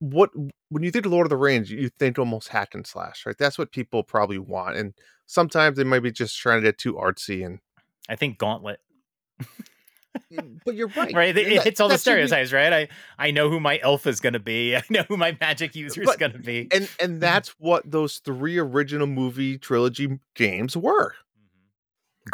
what when you think of Lord of the Rings, you think almost hack and slash, right? That's what people probably want, and sometimes they might be just trying to get too artsy. And I think Gauntlet. but you're right, Right. It, it hits all the that should be- stereotypes, right? I I know who my elf is gonna be. I know who my magic uh, user is gonna be. and and that's what those three original movie trilogy games were.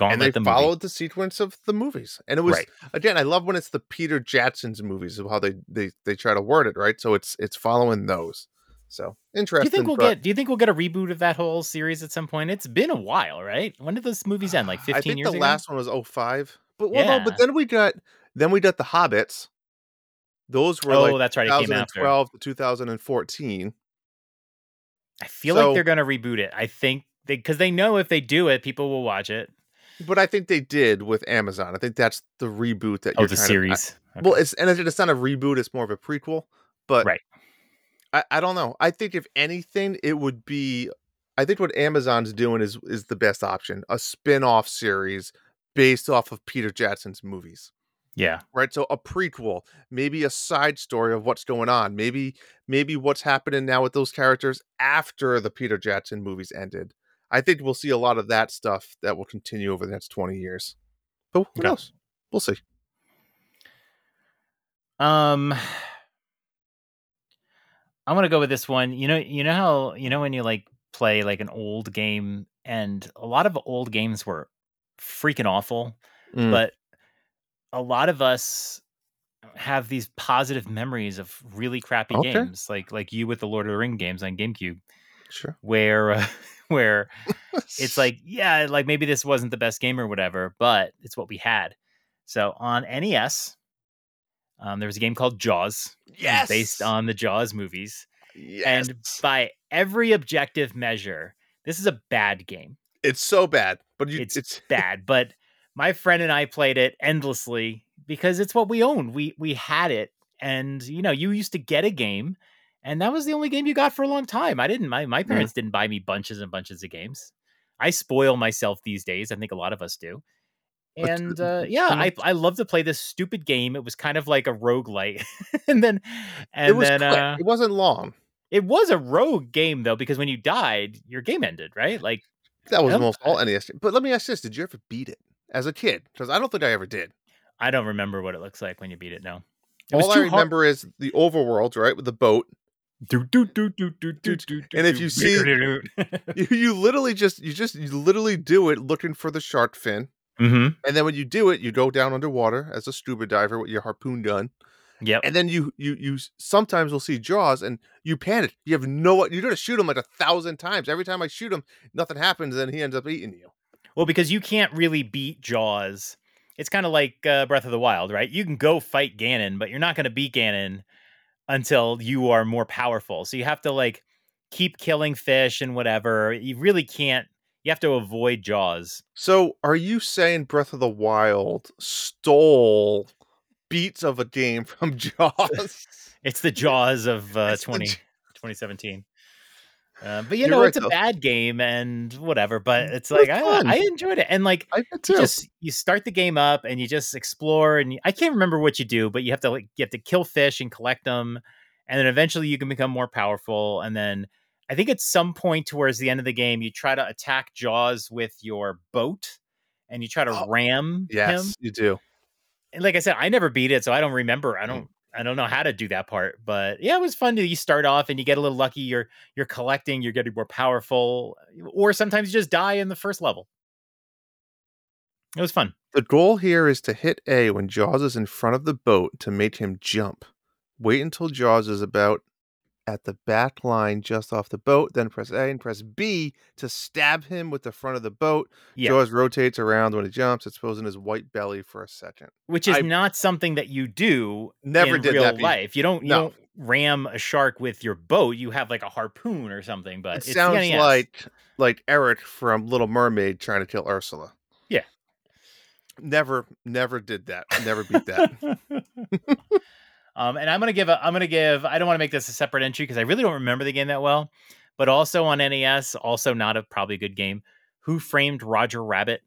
And they the movie. followed the sequence of the movies and it was Right. again i love when it's the peter jackson's movies of how they they they try to word it right so it's it's following those so interesting. Do you think we'll but get do you think we'll get a reboot of that whole series at some point? It's been a while, right? When did those movies end? Like 15 i think years the ago? last one was 05 but well no, but then we got then we got the hobbits those were oh, like that's right. It came after. 2012 to 2014 I feel So- like they're gonna reboot it. I think they because they know if they do it, people will watch it. But i think they did with amazon i think that's the reboot that Oh, you're the to- I- series. Well, it's and it's not a reboot; it's more of a prequel. But Right. I, I don't know. I think if anything, it would be. I think what Amazon's doing is is the best option: a spin-off series based off of Peter Jackson's movies. yeah. Right, so a prequel, maybe a side story of what's going on, maybe maybe what's happening now with those characters after the Peter Jackson movies ended. I think we'll see a lot of that stuff that will continue over the next twenty years. But who Okay. knows? We'll see. Um, I'm gonna go with this one. You know, you know how you know when you like play like an old game, and a lot of old games were freaking awful, Mm. but a lot of us have these positive memories of really crappy Okay. games, like like you with the Lord of the Ring games on GameCube, Sure. where uh, where it's like yeah like maybe this wasn't the best game or whatever but it's what we had so on nes Um, there was a game called Jaws. Yes, based on the Jaws movies. yes. And by every objective measure, this is a bad game. it's so bad, but you, It's it's bad, but my friend and I played it endlessly because it's what we owned. We we had it, and you know, you used to get a game, and that was the only game you got for a long time. I didn't. My my parents didn't buy me bunches and bunches of games. I spoil myself these days. I think a lot of us do. And uh, yeah, I I love to play this stupid game. It was kind of like a roguelite. and then and it was then uh it wasn't long. it was a rogue game though, because when you died, your game ended, right? Like That was almost all NES. But let me ask this: Did you ever beat it as a kid? Because I don't think I ever did. I don't remember what it looks like when you beat it. No. It All I too hard- remember is the overworld, right, with the boat. Do, do, do, do, do, do, do, And if you see-. You, you literally just you just you literally do it looking for the shark fin, Mhm. and then when you do it, you go down underwater as a scuba diver with your harpoon gun, Yep. and then you you you sometimes will see jaws and you panic. You have no you're gonna shoot him like a thousand times. Every time I shoot him, nothing happens, and he ends up eating you. Well, because you can't really beat Jaws. It's kind of like uh, Breath of the Wild, right? You can go fight Ganon, but you're not going to beat Ganon until you are more powerful. So you have to like keep killing fish and whatever. You really can't. You have to avoid Jaws. So, are you saying Breath of the Wild stole beats of a game from Jaws? It's the Jaws of uh, It's the 20, J- 2017. Uh, but you You're know, right, it's a though. bad game and whatever. But it's It like I. I enjoyed it, and like I did you too. just you start the game up and you just explore and you- I can't remember what you do, but you have to like you have to kill fish and collect them, and then eventually you can become more powerful. And then I think at some point towards the end of the game, you try to attack Jaws with your boat, and you try to Oh, ram yes, him. you do. And like I said, I never beat it, so I don't remember. I don't. I don't know how to do that part, but yeah, it was fun. To, you start off and you get a little lucky. You're you're collecting. You're getting more powerful, or sometimes you just die in the first level. It was fun. The goal here is to hit A when Jaws is in front of the boat to make him jump. Wait until Jaws is about at the back line just off the boat, then press A and press B to stab him with the front of the boat. Yeah. Jaws rotates around when he jumps, exposing his white belly for a second. which is I- not something that you do Never in did real that be- life. You don't you No. don't ram a shark with your boat. You have like a harpoon or something. But It sounds like like Eric from Little Mermaid trying to kill Ursula. Yeah. Never, never did that. Never beat that. um, and I'm gonna give a I'm gonna give I don't want to make this a separate entry because I really don't remember the game that well. But also on NES, also not a probably good game. Who framed Roger Rabbit?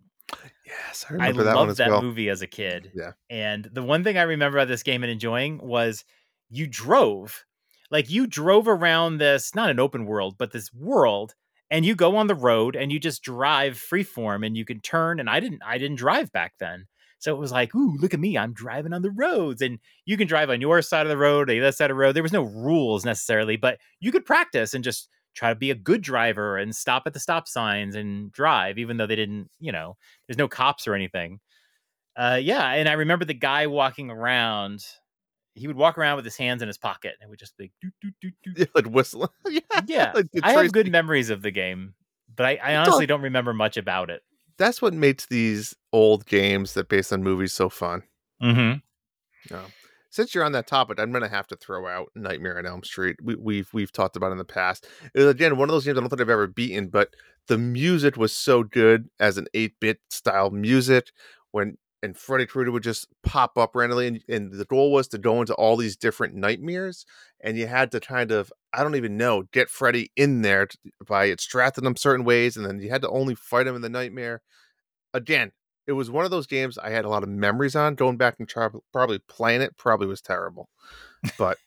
yes, I I remember that one loved that well. movie as a kid. Yeah. And the one thing I remember about this game and enjoying was you drove. Like you drove around this, not an open world, but this world, and you go on the road and you just drive freeform and you can turn. And I didn't I didn't drive back then. So it was like, ooh, look at me. I'm driving on the roads. And you can drive on your side of the road, the other side of the road. There was no rules necessarily, but you could practice and just try to be a good driver and stop at the stop signs and drive, even though they didn't, you know, there's no cops or anything. Uh, yeah, and I remember the guy walking around. He would walk around with his hands in his pocket and would just be doot, doot, doot, doot. Yeah, like whistling. yeah, Yeah, like I have good memories of the game, but I, I honestly don't remember much about it. That's what makes these old games that based on movies so fun. Mm-hmm. Since you're on that topic, I'm gonna have to throw out Nightmare on Elm Street. We, we've we've talked about it in the past. It was, again, one of those games I don't think I've ever beaten, but the music was so good as an 8-bit style music when and Freddy Krueger would just pop up randomly, and, and the goal was to go into all these different nightmares, and you had to kind of I don't even know get Freddy in there by extracting them certain ways, and then you had to only fight him in the nightmare. Again, it was one of those games I had a lot of memories on. Going back and probably playing it probably was terrible, but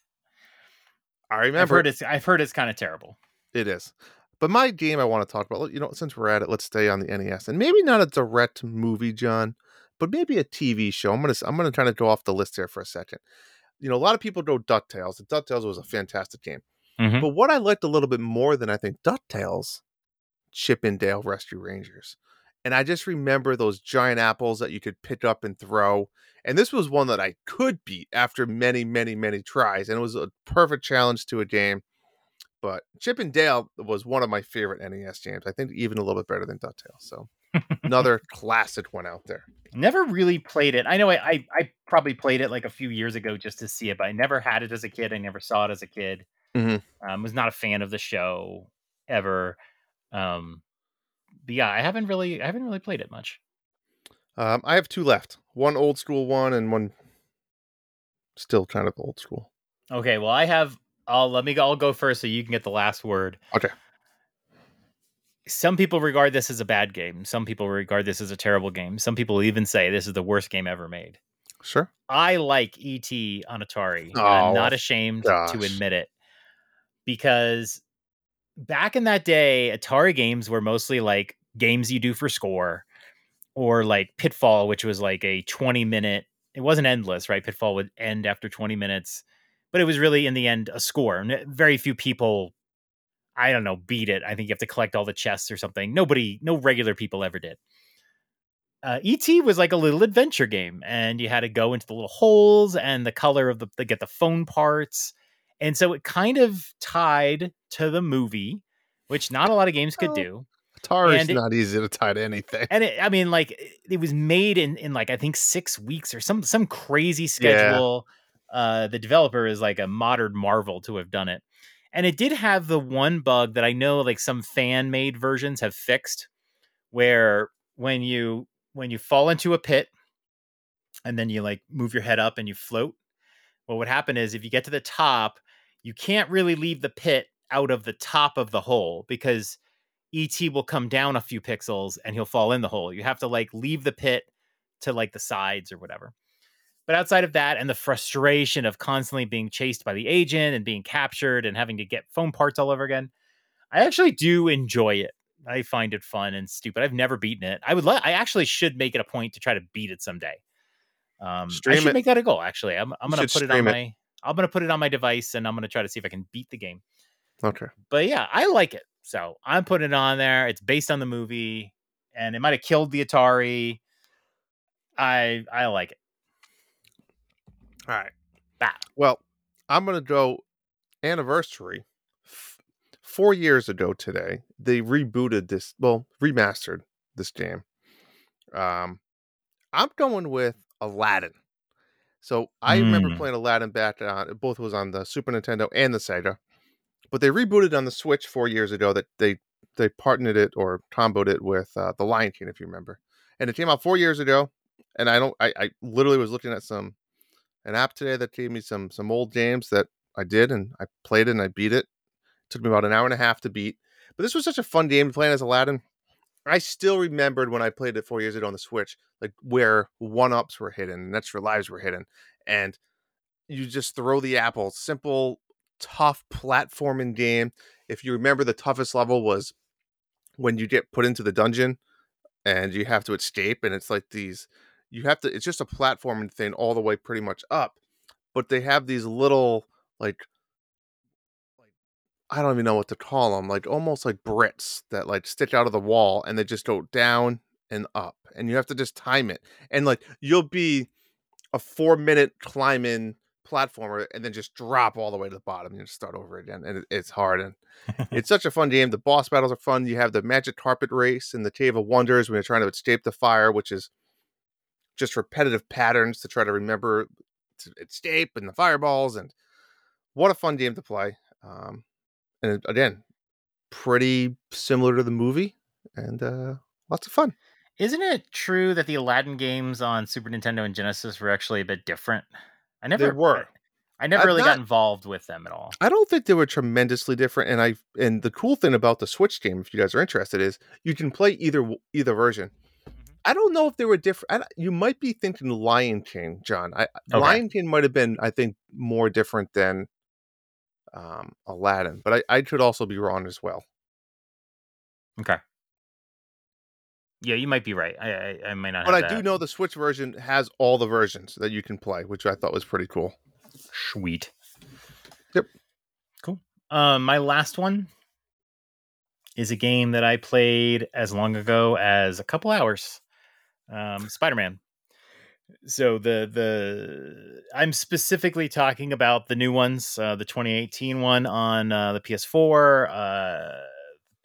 I I've remember heard it's I've heard it's kind of terrible. it is. But my game I want to talk about, you know, since we're at it, let's stay on the NES, and maybe not a direct movie, John, but maybe a TV show. I'm gonna I'm gonna try to go off the list here for a second. You know, a lot of people go Ducktales. And Ducktales was a fantastic game, Mhm. but what I liked a little bit more than I think Ducktales, Chip and Dale Rescue Rangers, and I just remember those giant apples that you could pick up and throw. And this was one that I could beat after many, many, many tries, and it was a perfect challenge to a game. But Chip and Dale was one of my favorite NES games. I think even a little bit better than DuckTales. So Another classic one out there. Never really played it. I know I, I, I probably played it like a few years ago just to see it, but I never had it as a kid. I never saw it as a kid. Mhm. Um, was not a fan of the show ever. Um, but yeah, I haven't really I haven't really played it much. Um, I have two left. One old school one and one still kind of old school. Okay, well I have I'll let me go I'll go first so you can get the last word. Okay. Some people regard this as a bad game. Some people regard this as a terrible game. Some people even say this is the worst game ever made. Sure. I like ET on Atari. Oh, I'm not oh, ashamed to admit it because back in that day, Atari games were mostly like games you do for score or like Pitfall, which was like a 20 minute, it wasn't endless, right? Pitfall would end after 20 minutes, but it was really in the end a score. And very few people, I don't know, beat it. I think you have to collect all the chests or something. Nobody, no regular people ever did uh, ET was like a little adventure game, and you had to go into the little holes and the color of the to get the phone parts, and so it kind of tied to the movie, which not a lot of games could do. Atari's it- not easy to tie to anything. And it, I mean, like it- it was made in in like I think six weeks or some some crazy schedule. Uh, the developer is like a modern marvel to have done it, and it did have the one bug that I know like some fan made versions have fixed, where when you when you fall into a pit and then you like move your head up and you float what would happen is if you get to the top you can't really leave the pit out of the top of the hole because et will come down a few pixels and he'll fall in the hole. You have to like leave the pit to like the sides or whatever but outside of that and the frustration of constantly being chased by the agent and being captured and having to get phone parts all over again i actually do enjoy it I find it fun and stupid. I've never beaten it. I would. Let, I actually should make it a point to try to beat it someday. Um, I should it. make that a goal. Actually, I'm. I'm You gonna put it on stream it. my. I'm gonna put it on my device and I'm gonna try to see if I can beat the game. Okay. But yeah, I like it. So I'm putting it on there. It's based on the movie, and it might have killed the Atari. I I like it. All right. Ah. Well, I'm going to go anniversary. F- Four years ago today, they rebooted this, well, remastered this game. Um, I'm going with Aladdin. So I remember Mm. playing Aladdin back on, it both was on the Super Nintendo and the Sega, but they rebooted on the Switch four years ago that they, they partnered it or comboed it with uh, The Lion King, if you remember. And it came out four years ago. And I don't, I, I literally was looking at some, an app today that gave me some some old games that I did and I played it and I beat it. took me about an hour and a half to beat. But this was such a fun game playing as Aladdin. I still remembered when I played it four years ago on the Switch, like where one ups were hidden and extra lives were hidden. And you just throw the apple. Simple, tough platforming game. If you remember, the toughest level was when you get put into the dungeon and you have to escape. And it's like these, you have to, it's just a platforming thing all the way pretty much up. But they have these little, like, like I don't even know what to call them, like almost like Brits that like stick out of the wall and they just go down and up. And you have to just time it. And like you'll be a four minute climbing platformer and then just drop all the way to the bottom and start over again. And it, it's hard. And it's such a fun game. The boss battles are fun. You have the magic carpet race and the Cave of Wonders when you're trying to escape the fire, which is just repetitive patterns to try to remember to escape and the fireballs. And what a fun game to play. Um, and again, pretty similar to the movie and uh, lots of fun. Isn't it true that the Aladdin games on Super Nintendo and Genesis were actually a bit different? I never were. I, I never Uh, really not- got involved with them at all. I don't think they were tremendously different. And I and the cool thing about the Switch game, if you guys are interested, is you can play either either version. I don't know if they were different. I, you might be thinking Lion King, John. I Okay. Lion King might have been, I think, more different than um, Aladdin, but I, I could also be wrong as well. Okay. Yeah, you might be right. I I, I might not. But I have do know the Switch version has all the versions that you can play, which I thought was pretty cool. Sweet. Yep. Cool. Um, my last one is a game that I played as long ago as a couple hours. Um, Spider Man. So the the I'm specifically talking about the new ones, uh, the 2018 one on uh, the PS4, uh,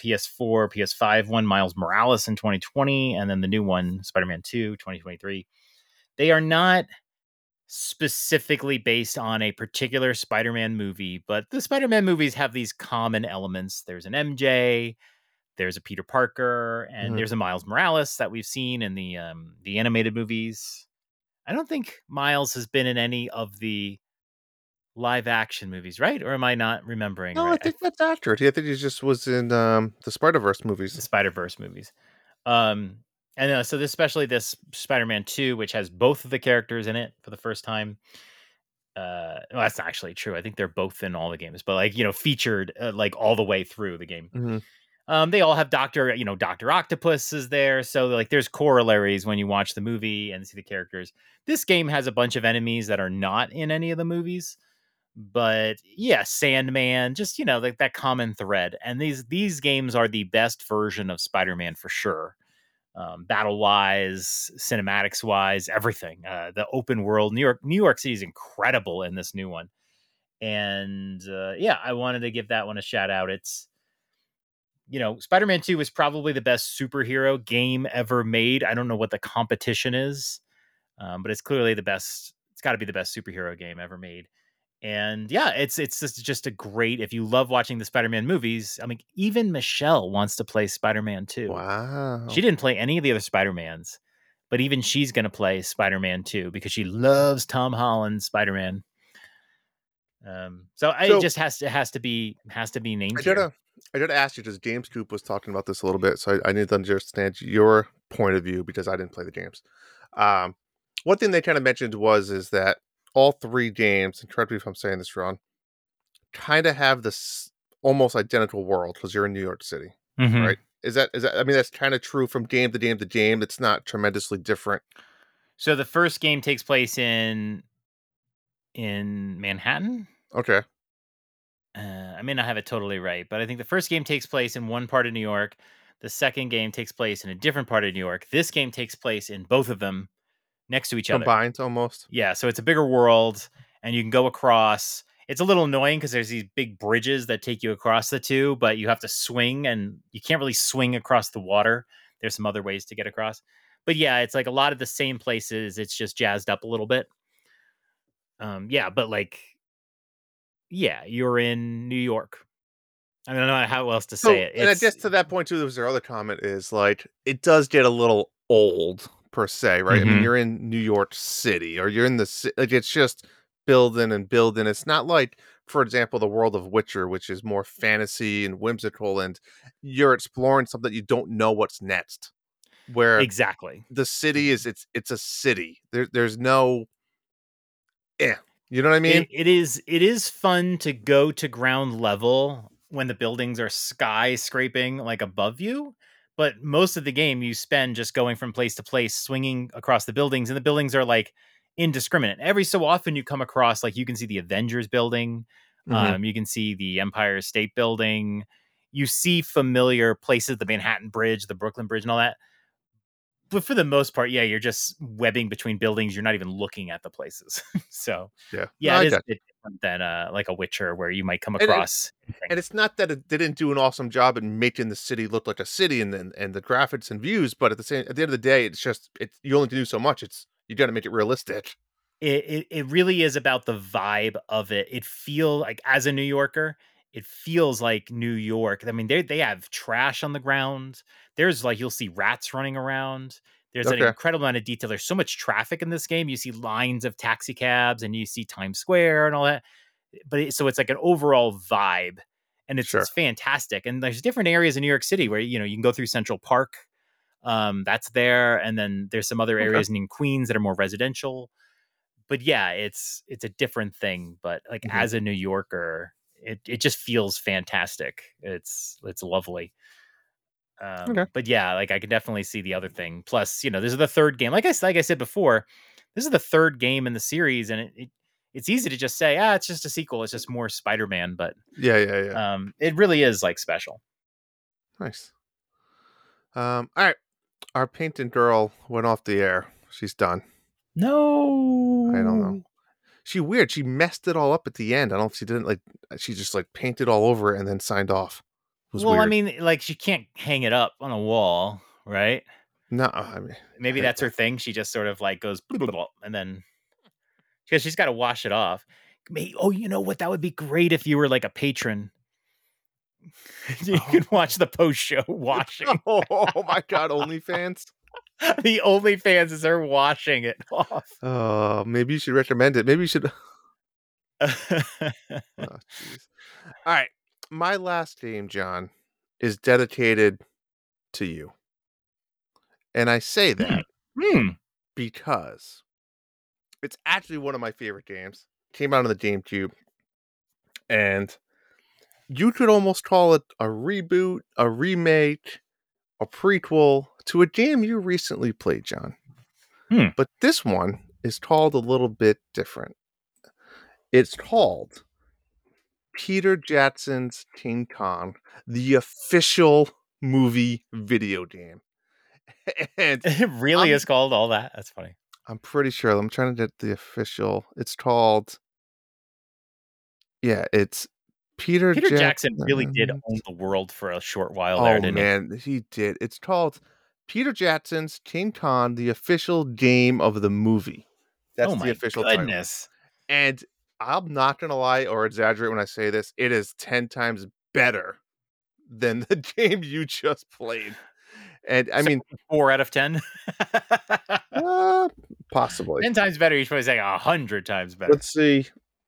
PS4, PS5 one, Miles Morales in 2020, and then the new one, Spider Man 2, 2023. They are not specifically based on a particular Spider Man movie, but the Spider Man movies have these common elements. There's an MJ, there's a Peter Parker, and Mhm. there's a Miles Morales that we've seen in the um, the animated movies. I don't think Miles has been in any of the live action movies, right? Or am I not remembering No, right? I think that's accurate. I think he just was in um, the Spider Verse movies. the. Spider Verse movies. Um, and uh, so this, especially this Spider Man Two, which has both of the characters in it for the first time. Uh, well, that's not actually true. I think they're both in all the games, but like you know, featured uh, like all the way through the game. Mhm. Um, they all have Doctor, you know, Doctor Octopus is there, so like there's corollaries when you watch the movie and see the characters. This game has a bunch of enemies that are not in any of the movies, but yeah, Sandman, just you know, like that common thread. And these these games are the best version of Spider-Man for sure. Um, battle wise, cinematics wise, everything. Uh, the open world, New York, New York City is incredible in this new one. And uh, yeah, I wanted to give that one a shout out. It's you know, Spider Man 2 is probably the best superhero game ever made. I don't know what the competition is, um, but it's clearly the best. It's got to be the best superhero game ever made. And yeah, it's it's just, just a great. If you love watching the Spider Man movies, I mean, even Michelle wants to play Spider Man 2. Wow. She didn't play any of the other Spider Mans, but even she's going to play Spider Man 2 because she loves Tom Holland's Spider Man. Um, so, So- it just has to has to be has to be named I did a, I did ask you because James Coop was talking about this a little bit, so I, I need to understand your point of view because I didn't play the games. Um, one thing they kind of mentioned was is that all three games, and correct me if I'm saying this wrong, kind of have this almost identical world because you're in New York City. Mhm. Right. Is that is that? I mean, that's kind of true from game to game to game. It's not tremendously different. So the first game takes place in in Manhattan. Okay. Uh, I may not have it totally right, but I think the first game takes place in one part of New York. The second game takes place in a different part of New York. This game takes place in both of them next to each other. Combined almost. Yeah, so it's a bigger world, and you can go across. It's a little annoying because there's these big bridges that take you across the two, but you have to swing, and you can't really swing across the water. There's some other ways to get across, but yeah, it's like a lot of the same places. It's just jazzed up a little bit. Um, yeah, but like, yeah, you're in New York. I don't know how else to So, say it. and I guess to that point too, there was their other comment is like it does get a little old per se, right? I mean, Mhm. you're in New York City or you're in the like it's just building and building. It's not like, for example, the world of Witcher, which is more fantasy and whimsical, and you're exploring something you don't know what's next. Where exactly. the city is, it's it's a city. There, there's no, yeah, you know what I mean? it, it is it is fun to go to ground level when the buildings are skyscraping like above you but most of the game you spend just going from place to place swinging across the buildings and the buildings are like indiscriminate every so often you come across like you can see the avengers building Mhm. um, you can see the empire state building you see familiar places the manhattan bridge the brooklyn bridge and all that but for the most part yeah you're just webbing between buildings you're not even looking at the places so yeah, yeah, No, it is a bit different than uh, like a Witcher where you might come And it- across. and it's not that it didn't do an awesome job in making the city look like a city and then and the graphics and views, but at the same at the end of the day, it's just it's you only can do so much. It's you got to make it realistic. it, it it really is about the vibe of it. It feel like as a New Yorker, it feels like New York. I mean, they they have trash on the ground. There's like you'll see rats running around. There's an incredible amount of detail. There's so much traffic in this game. You see lines of taxi cabs and you see Times Square and all that. But it, so it's like an overall vibe, and it's, Sure. it's fantastic. And there's different areas in New York City where you know you can go through Central Park. Um, that's there, and then there's some other Okay. areas in Queens that are more residential but yeah, it's it's a different thing. But like Mhm. as a New Yorker, it it just feels fantastic. It's it's lovely. Um, Okay. But yeah, like I can definitely see the other thing. Plus, you know, this is the third game. Like I s- like I said before, this is the third game in the series, and it, it it's easy to just say, ah, it's just a sequel. It's just more Spider Man. But Yeah, yeah, yeah. um, it really is like special. nice. Um, all right, our painting girl went off the air. She's done. No, I don't know. She weird. She messed it all up at the end. I don't know if she didn't like. Uh, she just like painted all over it and then signed off. was well, I mean, like she can't hang it up on a wall, right? no, I mean, Maybe I- that's her thing. She just sort of like goes and then because she's got to wash it off. Oh, you know what? That would be great if you were like a patron. you Oh. could watch the post show washing. oh my god, OnlyFans. the only fans is her washing it off. Oh, maybe you should recommend it. Maybe you should. Oh. All right, my last game, John, is dedicated to you, and I say that Hmm. because it's actually one of my favorite games. Came out on the GameCube, and you could almost call it a reboot, a remake, a prequel to a game you recently played, John. Hmm. But this one is called a little bit different. It's called Peter Jackson's King Kong, the official movie video game. and It really I'm- is called all that. That's funny. I'm pretty sure I'm trying to get the official. It's called Yeah, it's Peter Peter Jackson really did own the world for a short while there, Oh didn't he? man, he did. It's called Peter Jackson's King Kong, the official game of the movie. That's oh the official title. goodness. And I'm not gonna lie or exaggerate when I say this. It is ten times better than the game you just played. And I So- mean, Four out of ten. uh, possibly. ten times better. You should probably say a hundred times better. Let's see.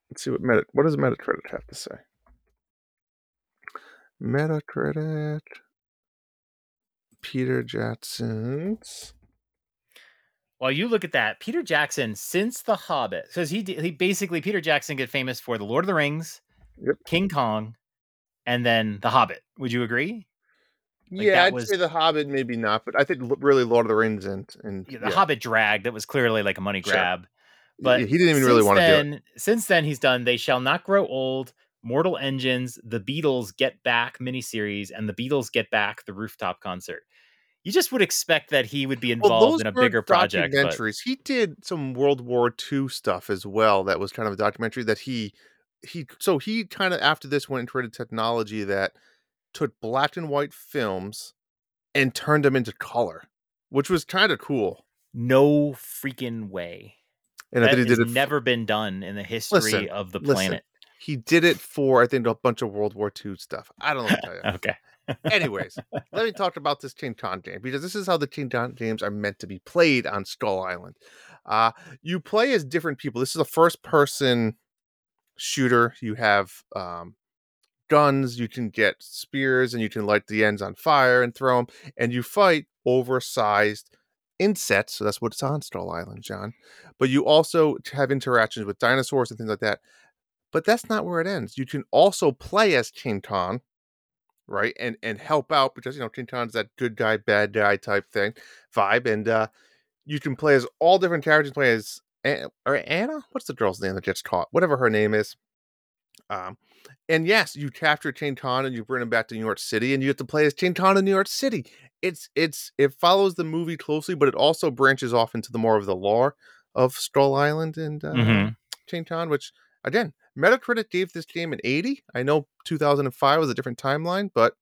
Let's see what Meta. What does Metacritic have to say? Metacritic. Peter Jackson's. While you look at that, Peter Jackson, since The Hobbit, because he he basically Peter Jackson get famous for The Lord of the Rings, Yep. King Kong, and then The Hobbit. Would you agree? Like, yeah, I'd was- say The Hobbit, maybe not, but I think really Lord of the Rings and and Yeah, the yeah, Hobbit dragged. That was clearly like a money Sure. grab. yeah, But he didn't even really want to do it. Since then, he's done They Shall Not Grow Old, Mortal Engines, The Beatles Get Back miniseries, and The Beatles Get Back, the rooftop concert. You just would expect that he would be involved those in a bigger project. But documentaries. He did some World War II stuff as well. That was kind of a documentary that he he. So he kind of after this went and created technology that took black and white films and turned them into color, which was kind of cool. no freaking way. And I that has never been done in the history Listen, of the listen. He did it for I think a bunch of World War II stuff. I don't know what to tell you. Okay. Anyways, let me talk about this King Kong game because this is how the King Kong games are meant to be played on Skull Island. Uh, you play as different people. This is a first person shooter. You have um, guns, you can get spears, and you can light the ends on fire and throw them, and you fight oversized insects. So that's what's on Skull Island, John. But you also have interactions with dinosaurs and things like that. But that's not where it ends. You can also play as Kong right and and help out because you know kong's that good guy bad guy type thing vibe and uh you can play as all different characters play as An- or anna what's the girl's name that gets caught whatever her name is um and yes you capture kong and you bring him back to new york city and you have to play as kong in new york city it's it's it follows the movie closely but it also branches off into the more of the lore of skull island and uh Mhm. Kong, which again, Metacritic gave this game an 80. I know 2005 was a different timeline, but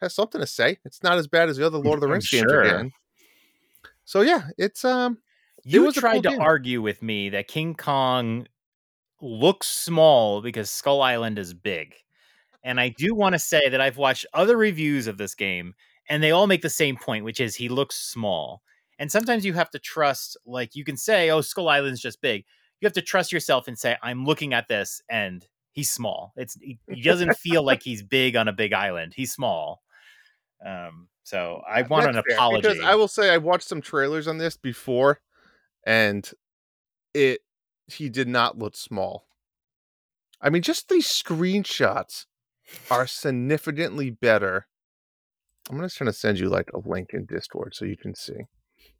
has something to say. It's not as bad as the other Lord of the I'm Rings games sure. So yeah, it's um You was a cool tried to game. argue with me that King Kong looks small because Skull Island is big. And I do want to say that I've watched other reviews of this game and they all make the same point, which is he looks small. And sometimes you have to trust, like, you can say, oh, Skull Island's just big. You have to trust yourself and say, I'm looking at this and he's small. It's he, he doesn't feel like he's big on a big island. He's small. Um, so I want an that's fair, apology. because I will say I watched some trailers on this before, and it he did not look small. I mean, just these screenshots are significantly better. I'm just trying to send you like a link in Discord so you can see.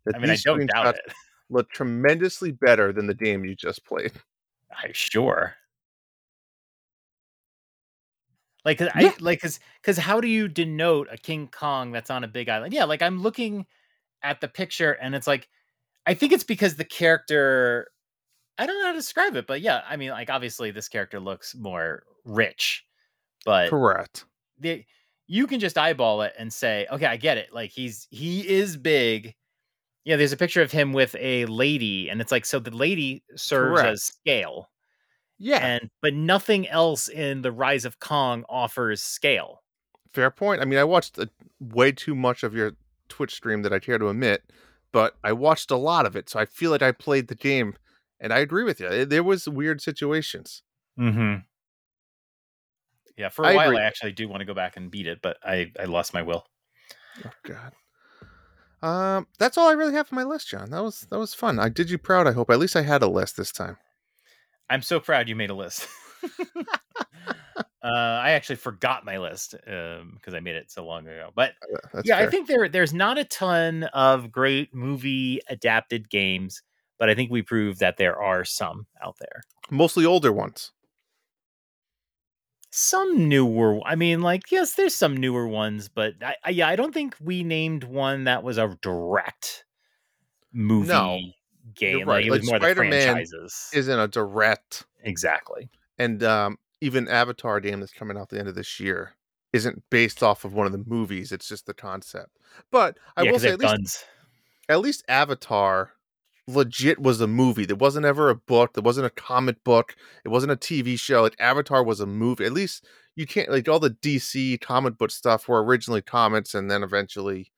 that I mean, I don't doubt it. Look tremendously better than the game you just played. I sure. Like, Yeah. I like, cause, cause how do you denote a King Kong that's on a big island? Yeah, like I'm looking at the picture and it's like, I think it's because the character, I don't know how to describe it, but yeah, I mean, like obviously this character looks more rich, but Correct. the you can just eyeball it and say, okay, I get it. Like he's he is big. Yeah, there's a picture of him with a lady, and it's like so the lady serves Correct. as scale, Yeah, and but nothing else in the Rise of Kong offers scale. fair point. I mean, I watched uh way too much of your Twitch stream that I care to admit, but I watched a lot of it, so I feel like I played the game, and I agree with you. eh, There was weird situations. Mm-hmm. Yeah, for a I while agree. I actually do want to go back and beat it, but I I lost my will. Oh God. Um, that's all I really have on my list, John. That was that was fun. I did you proud. I hope. At least I had a list this time. I'm so proud you made a list. uh, I actually forgot my list because I made it so long ago. But That's yeah, I think there there's not a ton of great movie adapted games, but I think we proved that there are some out there. mostly older ones. Some newer, I mean, like yes, there's some newer ones, but I, I yeah, I don't think we named one that was a direct movie game. you're Like right. it was Like more Spider-Man franchises. Isn't a direct exactly. and um even Avatar game that's coming out the end of this year isn't based off of one of the movies. It's just the concept. But I yeah, will say at least guns. at least Avatar legit was a movie. There wasn't ever a book. There wasn't a comic book. It wasn't a TV show. Like Avatar was a movie. At least you can't like all the DC comic book stuff were originally comics and then eventually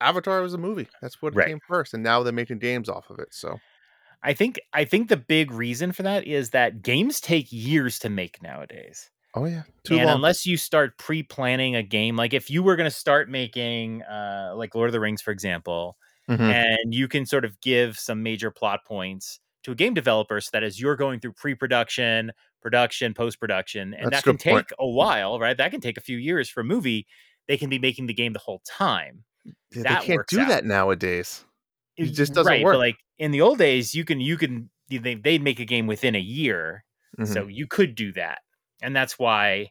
Avatar was a movie. That's what Right. came first. And now they're making games off of it. So I think I think the big reason for that is that games take years to make nowadays. oh yeah. Too and long. unless you start pre-planning a game, like if you were going to start making uh like Lord of the Rings for example, Mhm. and you can sort of give some major plot points to a game developer so that as you're going through pre-production, production, post-production, and That's that can good point. take a while, right? That can take a few years for a movie. They can be making the game the whole time. Yeah, that they can't do out. that nowadays. It just doesn't right, work. Like in the old days, you can you can they they'd make a game within a year, Mhm. so you could do that, and that's why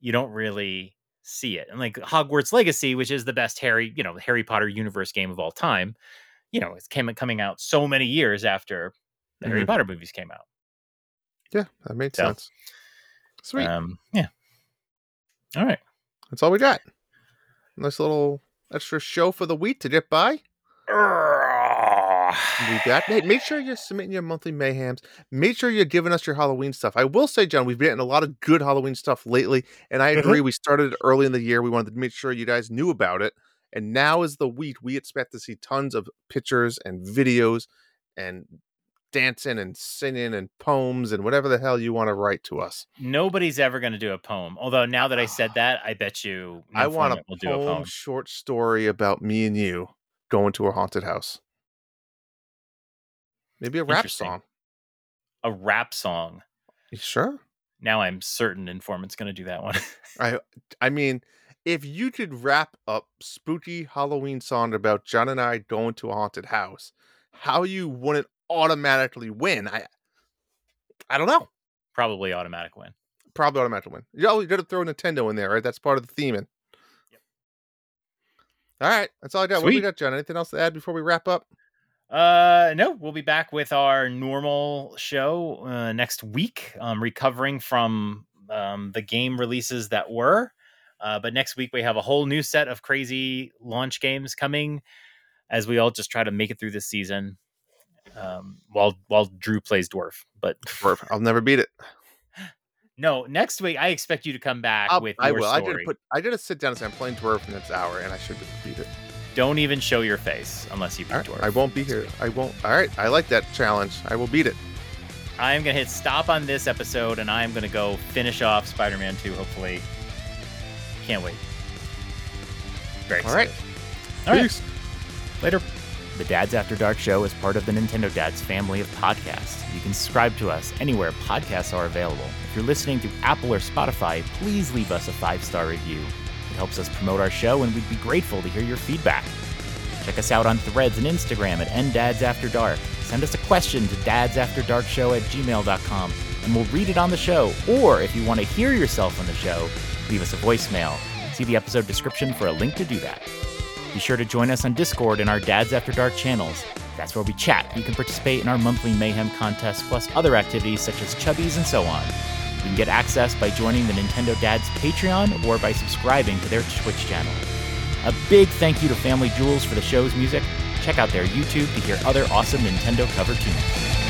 you don't really see it. And like Hogwarts Legacy, which is the best Harry you know Harry Potter universe game of all time, you know it's came coming out so many years after the Harry Mhm. Potter movies came out. yeah, that made So, sense. Sweet. Um, yeah. All right. That's all we got. Nice little extra show for the week to get by. We got. Make sure you're submitting your monthly mayhems. Make sure you're giving us your Halloween stuff. I will say, John, we've been getting a lot of good Halloween stuff lately, and I Mhm. agree. We started early in the year. We wanted to make sure you guys knew about it, and now is the week we expect to see tons of pictures and videos and dancing and singing and poems and whatever the hell you want to write to us. Nobody's ever going to do a poem. Although now that I said that, I bet you no I want a format do a poem. short story about me and you going to a haunted house. Maybe a rap song. A rap song. You sure? Now I'm certain Informant's going to do that one. I I mean, if you could rap a spooky Halloween song about John and I going to a haunted house, how you wouldn't automatically win? I I don't know. Probably automatic win. Probably automatic win. You always got to throw Nintendo in there, right? That's part of the theming. Yep. All right, that's all I got. What do we got, John? Anything else to add before we wrap up? Uh, no, we'll be back with our normal show uh, next week. Um, recovering from um, the game releases that were. Uh, but next week we have a whole new set of crazy launch games coming, as we all just try to make it through this season. Um, while while Drew plays Dwerve, but. I'll never beat it. no, next week I expect you to come back I'll, with I will. I did put. I did a sit down and say I'm playing Dwerve in this hour, and I should beat it. Don't even show your face unless you beat All right, Dwerve. I won't be here. week. I won't. All right. I like that challenge. I will beat it. I'm gonna hit stop on this episode, and I'm gonna go finish off Spider-Man 2. Hopefully, can't wait. Very All right. excited. All right. Peace. Later. The Dads After Dark show is part of the Nintendo Dads family of podcasts. You can subscribe to us anywhere podcasts are available. If you're listening through Apple or Spotify, please leave us a five star review. It helps us promote our show, and we'd be grateful to hear your feedback. Check us out on threads and Instagram at NDadsAfterDark. Send us a question to dadsafterdarkshow at gmail.com, and we'll read it on the show. Or if you want to hear yourself on the show, leave us a voicemail. See the episode description for a link to do that. Be sure to join us on Discord in our Dads After Dark channels. That's where we chat. You can participate in our monthly Mayhem contest, plus other activities such as chubbies and so on. You can get access by joining the Nintendo Dads Patreon or by subscribing to their Twitch channel. A big thank you to Family Jewels for the show's music. Check out their YouTube to hear other awesome Nintendo cover tunes.